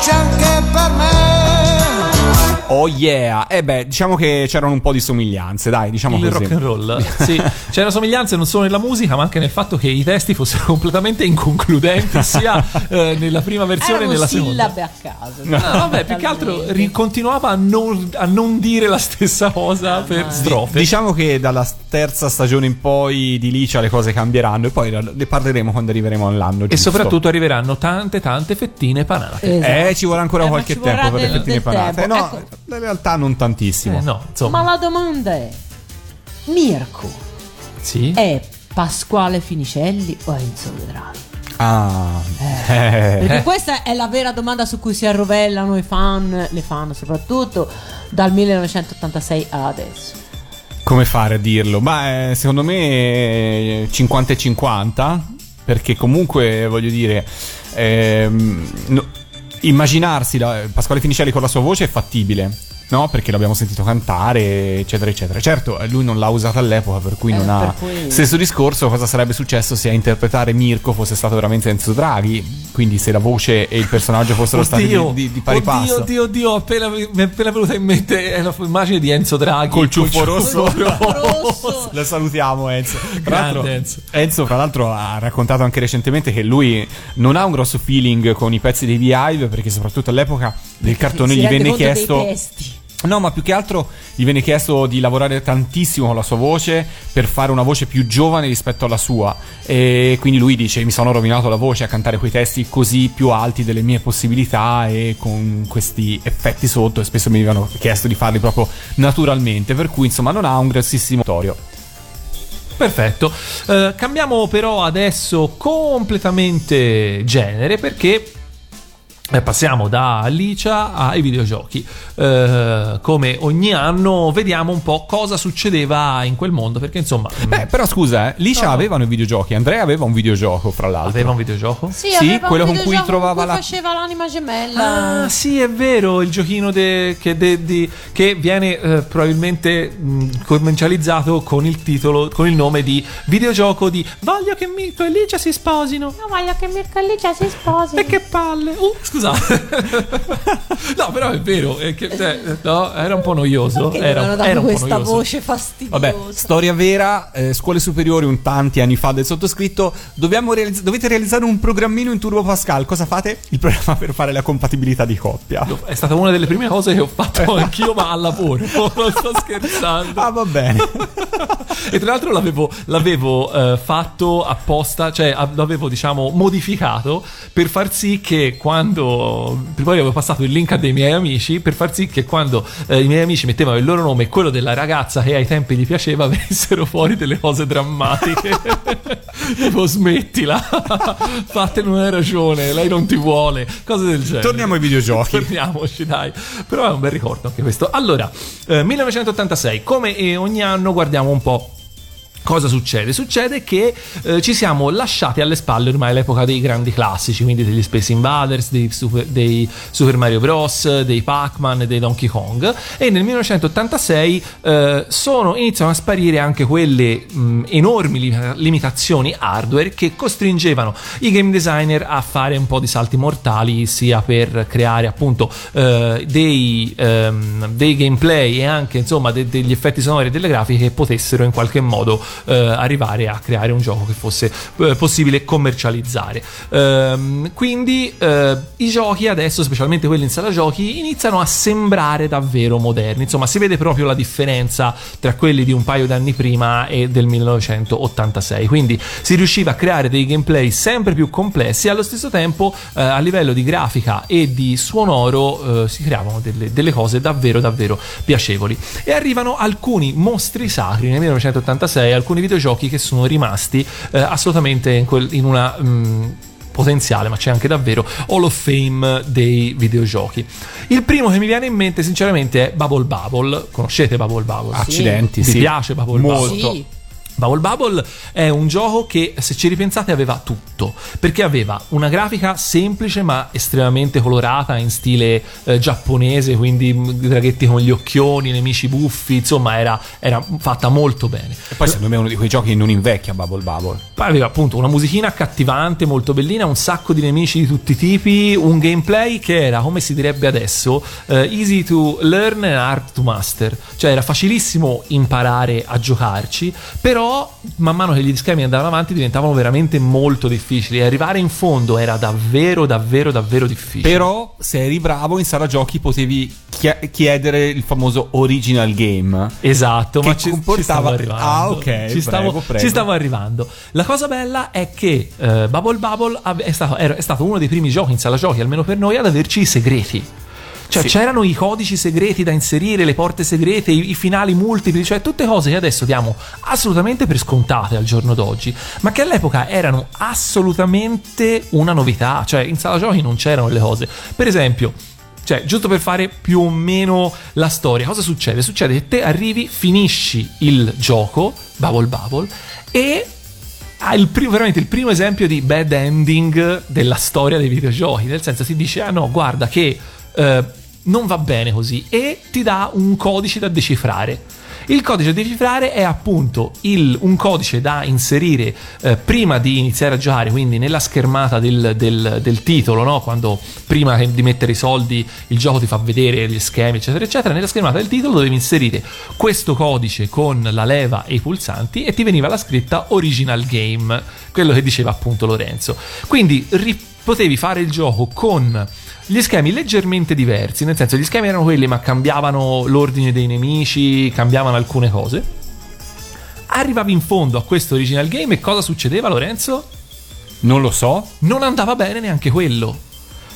Speaker 4: di
Speaker 1: Oh yeah! E beh, diciamo che c'erano un po' di somiglianze, dai, diciamo
Speaker 3: il
Speaker 1: così.
Speaker 3: rock and roll. Sì, c'erano somiglianze non solo nella musica, ma anche nel fatto che i testi fossero completamente inconcludenti, sia eh, nella prima versione che nella seconda.
Speaker 2: sillabe a caso.
Speaker 3: No, vabbè, più che altro ri- continuava a non, a non dire la stessa cosa per strofe.
Speaker 1: Diciamo che dalla terza stagione in poi di Licia le cose cambieranno e poi ne parleremo quando arriveremo all'anno.
Speaker 3: E
Speaker 1: giusto.
Speaker 3: soprattutto arriveranno tante tante fettine panate.
Speaker 1: Eh, ci vorrà ancora
Speaker 2: Eh,
Speaker 1: qualche tempo per le fettine
Speaker 2: del
Speaker 1: panate.
Speaker 2: tempo.
Speaker 1: No,
Speaker 2: Ecco.
Speaker 1: In realtà non tantissimo.
Speaker 3: Eh, no, insomma.
Speaker 2: Ma la domanda è: Mirko
Speaker 3: Sì.
Speaker 2: è Pasquale Finicelli o Enzo Vedrali?
Speaker 1: Ah,
Speaker 2: Perché
Speaker 1: eh.
Speaker 2: questa è la vera domanda su cui si arrovellano i fan, le fan soprattutto, dal 1986 a adesso.
Speaker 1: come fare a dirlo? Ma eh, secondo me eh, 50 e 50, perché comunque voglio dire, ehm, no- immaginarsi la- Pasquale Finicelli con la sua voce è fattibile. No, perché l'abbiamo sentito cantare, eccetera, eccetera. Certo, lui non l'ha usata all'epoca, per cui
Speaker 2: Eh,
Speaker 1: non ha.
Speaker 2: cui-
Speaker 1: Stesso discorso, cosa sarebbe successo se a interpretare Mirko fosse stato veramente Enzo Draghi? Quindi, se la voce e il personaggio fossero stati di, di- di pari
Speaker 3: oddio,
Speaker 1: passo.
Speaker 3: oddio, oddio, appena, mi è appena venuta in mente è la immagine di Enzo Draghi
Speaker 1: Col ciuffo rosso.
Speaker 2: Rosso.
Speaker 1: Lo salutiamo Enzo.
Speaker 3: Grande Enzo.
Speaker 1: Enzo, fra l'altro, ha raccontato anche recentemente che lui non ha un grosso feeling con i pezzi dei Beehive perché soprattutto all'epoca del cartone gli venne chiesto... No, ma più che altro gli venne chiesto di lavorare tantissimo con la sua voce per fare una voce più giovane rispetto alla sua. E quindi lui dice: Mi sono rovinato la voce a cantare quei testi così più alti delle mie possibilità e con questi effetti sotto. E spesso mi avevano chiesto di farli proprio naturalmente. Per cui, insomma, non ha un grossissimo torio.
Speaker 3: Perfetto. Eh, cambiamo però adesso completamente genere perché passiamo da Alicia ai videogiochi. Eh, come ogni anno vediamo un po' cosa succedeva in quel mondo, perché insomma...
Speaker 1: Beh, però scusa, eh, Liscia avevano i videogiochi. Andrea aveva un videogioco, fra l'altro.
Speaker 3: Aveva un videogioco?
Speaker 2: Sì,
Speaker 1: Sì,
Speaker 2: aveva
Speaker 1: quello
Speaker 2: un
Speaker 1: con cui trovava la-
Speaker 2: faceva l'anima gemella.
Speaker 3: Ah, sì, è vero, il giochino de- che, de- di- che viene eh, probabilmente mh, commercializzato con il titolo, con il nome di videogioco di Voglio che Mirko e Licia si sposino.
Speaker 2: No, voglio che Mirko e Licia si sposi.
Speaker 3: E che palle! Uh, scusate. no, però è vero, è che, cioè, no, era un po' noioso. Era,
Speaker 10: dato
Speaker 3: era un po'
Speaker 10: questa
Speaker 3: noioso.
Speaker 10: voce fastidiosa.
Speaker 1: Vabbè, storia vera, eh, scuole superiori un tanti anni fa del sottoscritto, realizz- dovete realizzare un programmino in Turbo Pascal, cosa fate? Il programma per fare la compatibilità di coppia.
Speaker 3: È stata una delle prime cose che ho fatto anch'io, ma al lavoro. Non sto scherzando.
Speaker 1: Ah, va bene.
Speaker 3: E tra l'altro l'avevo, l'avevo, eh, fatto apposta, cioè l'avevo diciamo modificato per far sì che quando. Poi avevo passato il link a dei miei amici per far sì che quando eh, i miei amici mettevano il loro nome e quello della ragazza che ai tempi gli piaceva venissero fuori delle cose drammatiche. tipo smettila, fatte non hai ragione, lei non ti vuole, cose del genere.
Speaker 1: Torniamo ai videogiochi.
Speaker 3: Torniamoci, dai. Però è un bel ricordo anche questo. Allora, eh, 1986, come eh, ogni anno guardiamo un po'. Cosa succede? Succede che eh, ci siamo lasciati alle spalle ormai l'epoca dei grandi classici, quindi degli Space Invaders, dei Super, dei Super Mario Bros., dei Pac-Man dei Donkey Kong e nel 1986 eh, sono, iniziano a sparire anche quelle mh, enormi li- limitazioni hardware che costringevano i game designer a fare un po' di salti mortali sia per creare appunto eh, dei, ehm, dei gameplay e anche insomma de- degli effetti sonori e delle grafiche che potessero in qualche modo eh, arrivare a creare un gioco che fosse eh, possibile commercializzare. Ehm, quindi eh, i giochi adesso, specialmente quelli in sala giochi, iniziano a sembrare davvero moderni. Insomma, si vede proprio la differenza tra quelli di un paio d'anni prima e del 1986. Quindi si riusciva a creare dei gameplay sempre più complessi e allo stesso tempo eh, a livello di grafica e di sonoro eh, si creavano delle, delle cose davvero davvero piacevoli. E arrivano alcuni mostri sacri nel 1986, alcuni videogiochi che sono rimasti eh, assolutamente in, quel- in una... mh, potenziale, ma c'è anche davvero Hall of Fame dei videogiochi. Il primo che mi viene in mente, sinceramente, è Bubble Bubble. Conoscete Bubble Bubble?
Speaker 1: Accidenti,
Speaker 3: Vi
Speaker 1: sì.
Speaker 3: piace Bubble
Speaker 1: Molto.
Speaker 3: Bubble?
Speaker 2: Sì.
Speaker 3: Bubble Bubble è un gioco che, se ci ripensate, aveva tutto. Perché aveva una grafica semplice ma estremamente colorata in stile eh, giapponese, quindi mm, draghetti con gli occhioni, nemici buffi, insomma, era, era fatta molto bene.
Speaker 1: E poi secondo me è uno di quei giochi che non invecchia Bubble Bubble.
Speaker 3: Poi aveva appunto una musichina accattivante, molto bellina, un sacco di nemici di tutti i tipi, un gameplay che era, come si direbbe adesso, eh, easy to learn and hard to master. Cioè era facilissimo imparare a giocarci, però man mano che gli schemi andavano avanti diventavano veramente molto difficili e arrivare in fondo era davvero, davvero, davvero difficile.
Speaker 1: Però se eri bravo in sala giochi potevi chiedere il famoso original game.
Speaker 3: Esatto,
Speaker 1: Che
Speaker 3: ma ci, ci
Speaker 1: comportava-
Speaker 3: stavo arrivando.
Speaker 1: Ah, ok,
Speaker 3: Ci
Speaker 1: prego,
Speaker 3: stavo,
Speaker 1: prego.
Speaker 3: ci stavo arrivando. La cosa bella è che eh, Bubble Bubble è stato, è stato uno dei primi giochi in sala giochi, almeno per noi, ad averci i segreti. Cioè,
Speaker 1: Sì.
Speaker 3: c'erano i codici segreti da inserire, le porte segrete, i, i finali multipli, cioè tutte cose che adesso diamo assolutamente per scontate al giorno d'oggi, ma che all'epoca erano assolutamente una novità. Cioè, in sala giochi non c'erano le cose. Per esempio, cioè, giusto per fare più o meno la storia, cosa succede? Succede che te arrivi, finisci il gioco, Bubble Bubble, e ha il primo, veramente il primo esempio di bad ending della storia dei videogiochi. Nel senso, ti dice: Ah no, guarda che eh, non va bene così, e ti dà un codice da decifrare. Il codice da decifrare è appunto il- un codice da inserire eh, prima di iniziare a giocare, quindi nella schermata del, del- del titolo, no? quando prima di mettere i soldi il gioco ti fa vedere gli schemi, eccetera, eccetera. Nella schermata del titolo dovevi inserire questo codice con la leva e i pulsanti e ti veniva la scritta original game, quello che diceva appunto Lorenzo. Quindi ri- potevi fare il gioco con gli schemi leggermente diversi, nel senso gli schemi erano quelli ma cambiavano l'ordine dei nemici, cambiavano alcune cose. Arrivavi in fondo a questo original game e cosa succedeva Lorenzo?
Speaker 1: Non lo so.
Speaker 3: Non andava bene neanche quello.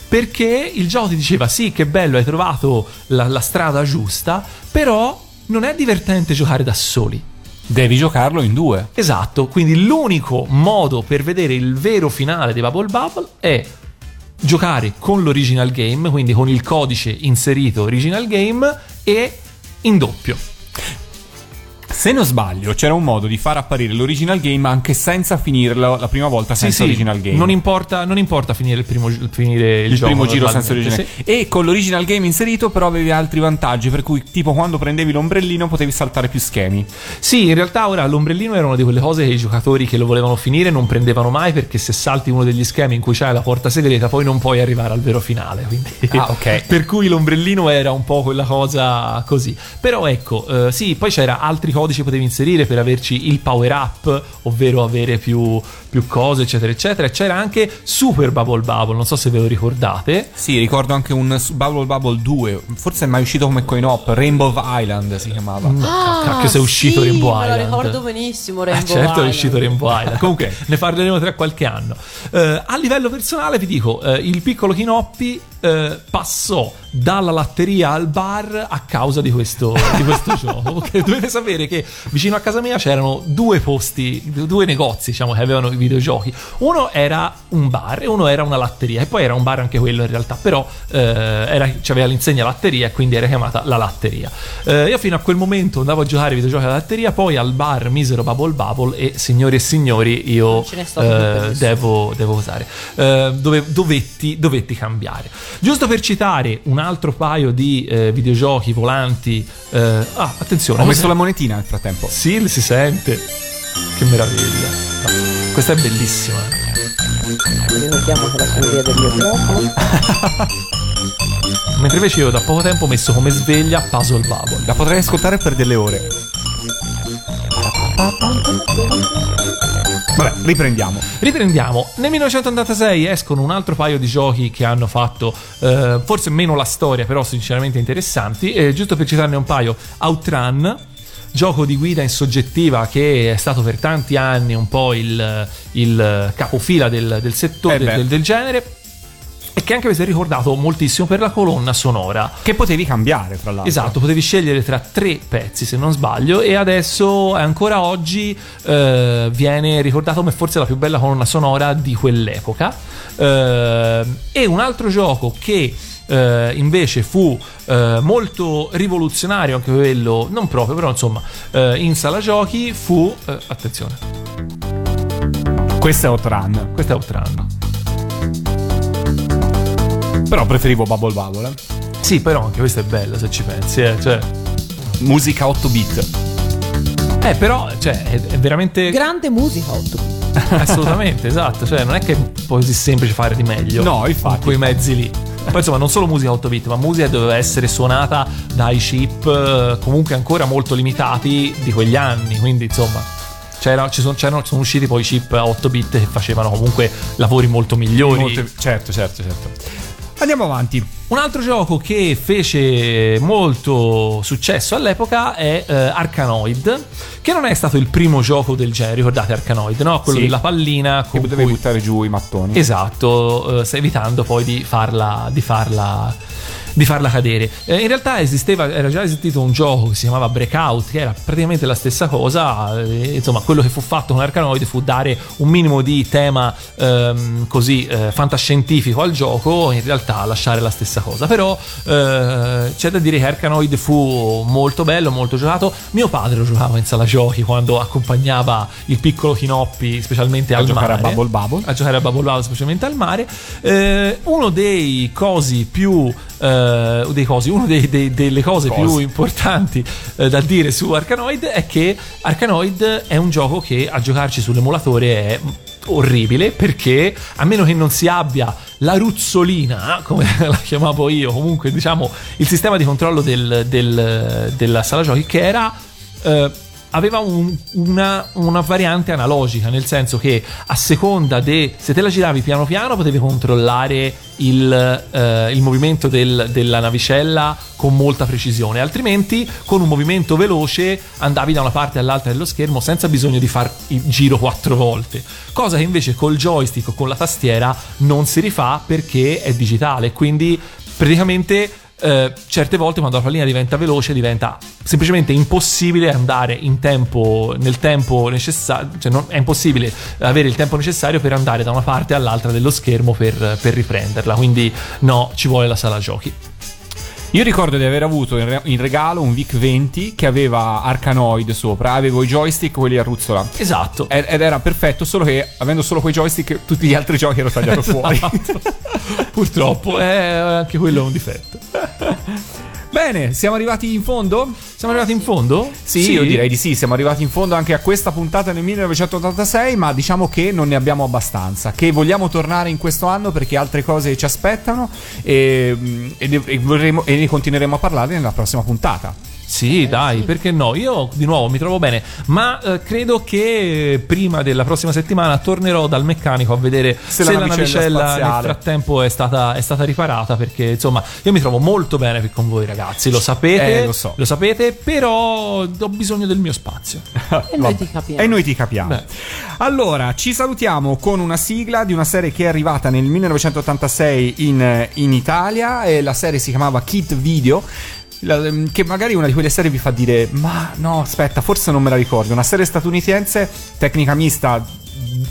Speaker 3: Perché il gioco ti diceva sì che bello hai trovato la, la strada giusta, però non è divertente giocare da soli.
Speaker 1: Devi giocarlo in due.
Speaker 3: Esatto, quindi l'unico modo per vedere il vero finale di Bubble Bubble è giocare con l'original game, quindi con il codice inserito original game e in doppio.
Speaker 1: Se non sbaglio, c'era un modo di far apparire l'original game anche senza finirlo la prima volta senza original game.
Speaker 3: Non importa, non importa finire il primo, finire il,
Speaker 1: il
Speaker 3: gioco
Speaker 1: primo giro senza original e con l'original game inserito però avevi altri vantaggi per cui tipo quando prendevi l'ombrellino potevi saltare più schemi
Speaker 3: Sì, in realtà ora l'ombrellino era una di quelle cose che i giocatori che lo volevano finire non prendevano mai perché se salti uno degli schemi in cui c'è la porta segreta poi non puoi arrivare al vero finale. Quindi
Speaker 1: Ah, ok.
Speaker 3: per cui l'ombrellino era un po' quella cosa così. Però ecco, eh, sì, poi c'era altri codici che potevi inserire per averci il power up, ovvero avere più, più cose, eccetera, eccetera. C'era anche Super Bubble Bubble, non so se ve lo ricordate.
Speaker 1: sì ricordo anche un Bubble Bubble 2 forse è mai uscito come coin op Rainbow Island si chiamava
Speaker 3: Cacchio, se è uscito
Speaker 2: Ah, sì,
Speaker 3: Rainbow
Speaker 2: me
Speaker 3: Island.
Speaker 2: lo ricordo benissimo
Speaker 3: Ah,
Speaker 2: Rainbow
Speaker 3: certo è
Speaker 2: Island.
Speaker 3: uscito Rainbow Island. Comunque ne parleremo tra qualche anno. Eh, a livello personale vi dico, eh, il piccolo Chinoppi eh, passò dalla latteria al bar a causa di questo, di questo gioco. Dovete sapere che vicino a casa mia c'erano due posti, due negozi diciamo, che avevano i videogiochi. Uno era un bar e uno era una latteria. E poi era un bar anche quello in realtà, però eh, era, c'aveva l'insegna latteria e quindi era chiamata la latteria. Eh, io fino a quel momento andavo a giocare ai videogiochi alla latteria, poi al bar misero Bubble Bubble e signori e signori io eh, devo, devo usare. Eh, dove, dovetti, dovetti cambiare. Giusto per citare un altro paio di eh, videogiochi volanti. eh, ah, attenzione.
Speaker 1: ho messo la monetina nel frattempo
Speaker 3: Sì, si sente. Che meraviglia. Questa è bellissima.
Speaker 12: Ricordiamo che la del microfono.
Speaker 3: Mentre invece io da poco tempo ho messo come sveglia Puzzle Bubble.
Speaker 1: la potrei ascoltare per delle ore vabbè riprendiamo
Speaker 3: Riprendiamo. Nel 1986 escono un altro paio di giochi che hanno fatto eh, forse meno la storia, però sinceramente interessanti. Eh, giusto per citarne un paio, Outrun. Gioco di guida in soggettiva che è stato per tanti anni un po' il, il capofila del, del settore
Speaker 1: Eh
Speaker 3: del, del genere e che anche mi si è ricordato moltissimo per la colonna sonora.
Speaker 1: che potevi cambiare tra l'altro
Speaker 3: Esatto, potevi scegliere tra tre pezzi se non sbaglio e adesso ancora oggi eh, viene ricordato come forse la più bella colonna sonora di quell'epoca. Eh, e un altro gioco che eh, invece fu eh, molto rivoluzionario, anche quello non proprio, però insomma eh, in sala giochi fu... eh, attenzione,
Speaker 1: questo è Outrun
Speaker 3: questo è Outrun.
Speaker 1: però preferivo Bubble Bubble eh.
Speaker 3: Sì, però anche questo è bello se ci pensi, eh, cioè...
Speaker 1: musica 8 bit
Speaker 3: Eh, però, cioè, è, è veramente...
Speaker 12: Grande musica 8
Speaker 3: Assolutamente, esatto. Cioè, non è che è così semplice fare di meglio.
Speaker 1: No, infatti.
Speaker 3: Con quei mezzi lì. Poi insomma, non solo musica 8 bit, ma musica doveva essere suonata dai chip eh, comunque ancora molto limitati di quegli anni. Quindi, insomma. C'era, ci sono, sono usciti poi chip a 8 bit che facevano comunque lavori molto migliori.
Speaker 1: Molte- certo certo certo andiamo avanti
Speaker 3: Un altro gioco che fece molto successo all'epoca è eh, Arkanoid, che non è stato il primo gioco del genere, ricordate Arkanoid, no? Quello
Speaker 1: Sì.
Speaker 3: della pallina
Speaker 1: che potevi
Speaker 3: cui-
Speaker 1: buttare giù i mattoni
Speaker 3: Esatto, eh, evitando poi di farla, di farla, di farla cadere. Eh, in realtà esisteva, era già esistito un gioco che si chiamava Breakout, che era praticamente la stessa cosa. eh, insomma, quello che fu fatto con Arkanoid fu dare un minimo di tema ehm, così eh, fantascientifico al gioco, in realtà lasciare la stessa cosa. Però eh, c'è da dire che Arkanoid fu molto bello, molto giocato. Mio padre lo giocava in sala giochi quando accompagnava il piccolo Chinoppi, specialmente
Speaker 1: A
Speaker 3: al
Speaker 1: giocare a
Speaker 3: mare
Speaker 1: Bubble Bubble.
Speaker 3: a giocare a Bubble Bubble specialmente al mare eh, uno dei cosi più eh, dei cosi dei- delle cose
Speaker 1: Cosi.
Speaker 3: più importanti eh, da dire su Arkanoid è che Arkanoid è un gioco che a giocarci sull'emulatore è orribile perché a meno che non si abbia la ruzzolina come la chiamavo io comunque diciamo il sistema di controllo del- del- della sala giochi che era eh, aveva un- una, una variante analogica, nel senso che a seconda de se te la giravi piano piano potevi controllare il, eh, il movimento del- della navicella con molta precisione, altrimenti con un movimento veloce andavi da una parte all'altra dello schermo senza bisogno di far il giro quattro volte, cosa che invece col joystick o con la tastiera non si rifà perché è digitale, quindi praticamente eh, certe volte quando la pallina diventa veloce diventa semplicemente impossibile andare in tempo, nel tempo necessario, cioè non- è impossibile avere il tempo necessario per andare da una parte all'altra dello schermo per, per riprenderla, quindi no, ci vuole la sala giochi.
Speaker 1: Io ricordo di aver avuto in, re- in regalo un VIC 20 che aveva Arcanoid sopra, avevo i joystick quelli a ruzzola.
Speaker 3: Esatto.
Speaker 1: Ed, ed era perfetto, solo che avendo solo quei joystick tutti gli altri giochi ero tagliato fuori.
Speaker 3: Purtroppo, è anche quello è un difetto.
Speaker 1: Bene, siamo arrivati in fondo?
Speaker 3: Siamo arrivati in fondo?
Speaker 1: Sì, io direi di sì, siamo arrivati in fondo anche a questa puntata nel 1986, ma diciamo che non ne abbiamo abbastanza, che vogliamo tornare in questo anno perché altre cose ci aspettano e, e ne- e vorremmo- e ne continueremo a parlare nella prossima puntata.
Speaker 3: Sì, dai, perché no? Io di nuovo mi trovo bene, ma eh, credo che prima della prossima settimana tornerò dal meccanico a vedere se,
Speaker 1: la
Speaker 3: la
Speaker 1: navicella
Speaker 3: navicella nel frattempo è stata, è stata riparata, perché insomma io mi trovo molto bene qui con voi ragazzi, lo sapete,
Speaker 1: Eh, lo so.
Speaker 3: sapete, però ho bisogno del mio spazio.
Speaker 2: E noi ti capiamo.
Speaker 1: E noi ti capiamo.
Speaker 3: Beh.
Speaker 1: Allora, ci salutiamo con una sigla di una serie che è arrivata nel 1986 in, in Italia e la serie si chiamava Kid Video. La- che magari una di quelle serie vi fa dire ma no aspetta forse non me la ricordo. Una serie statunitense tecnica mista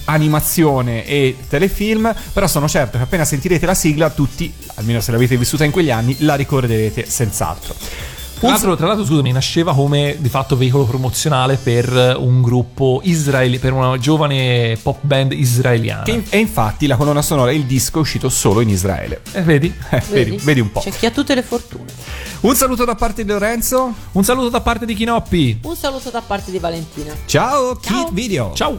Speaker 1: animazione e telefilm però sono certo che appena sentirete la sigla tutti almeno se l'avete vissuta in quegli anni la ricorderete senz'altro
Speaker 3: Tra l'altro, tra l'altro, scusami, nasceva come di fatto veicolo promozionale per un gruppo israeli, per una giovane pop band israeliana.
Speaker 1: Che in- e infatti la colonna sonora e il disco è uscito solo in Israele
Speaker 3: Eh, vedi?
Speaker 1: Eh, vedi, vedi un po'.
Speaker 2: C'è chi ha tutte le fortune.
Speaker 1: Un saluto da parte di Lorenzo.
Speaker 3: Un saluto da parte di Chinoppi.
Speaker 2: Un saluto da parte di Valentina.
Speaker 1: Ciao, Kid Video.
Speaker 3: Ciao.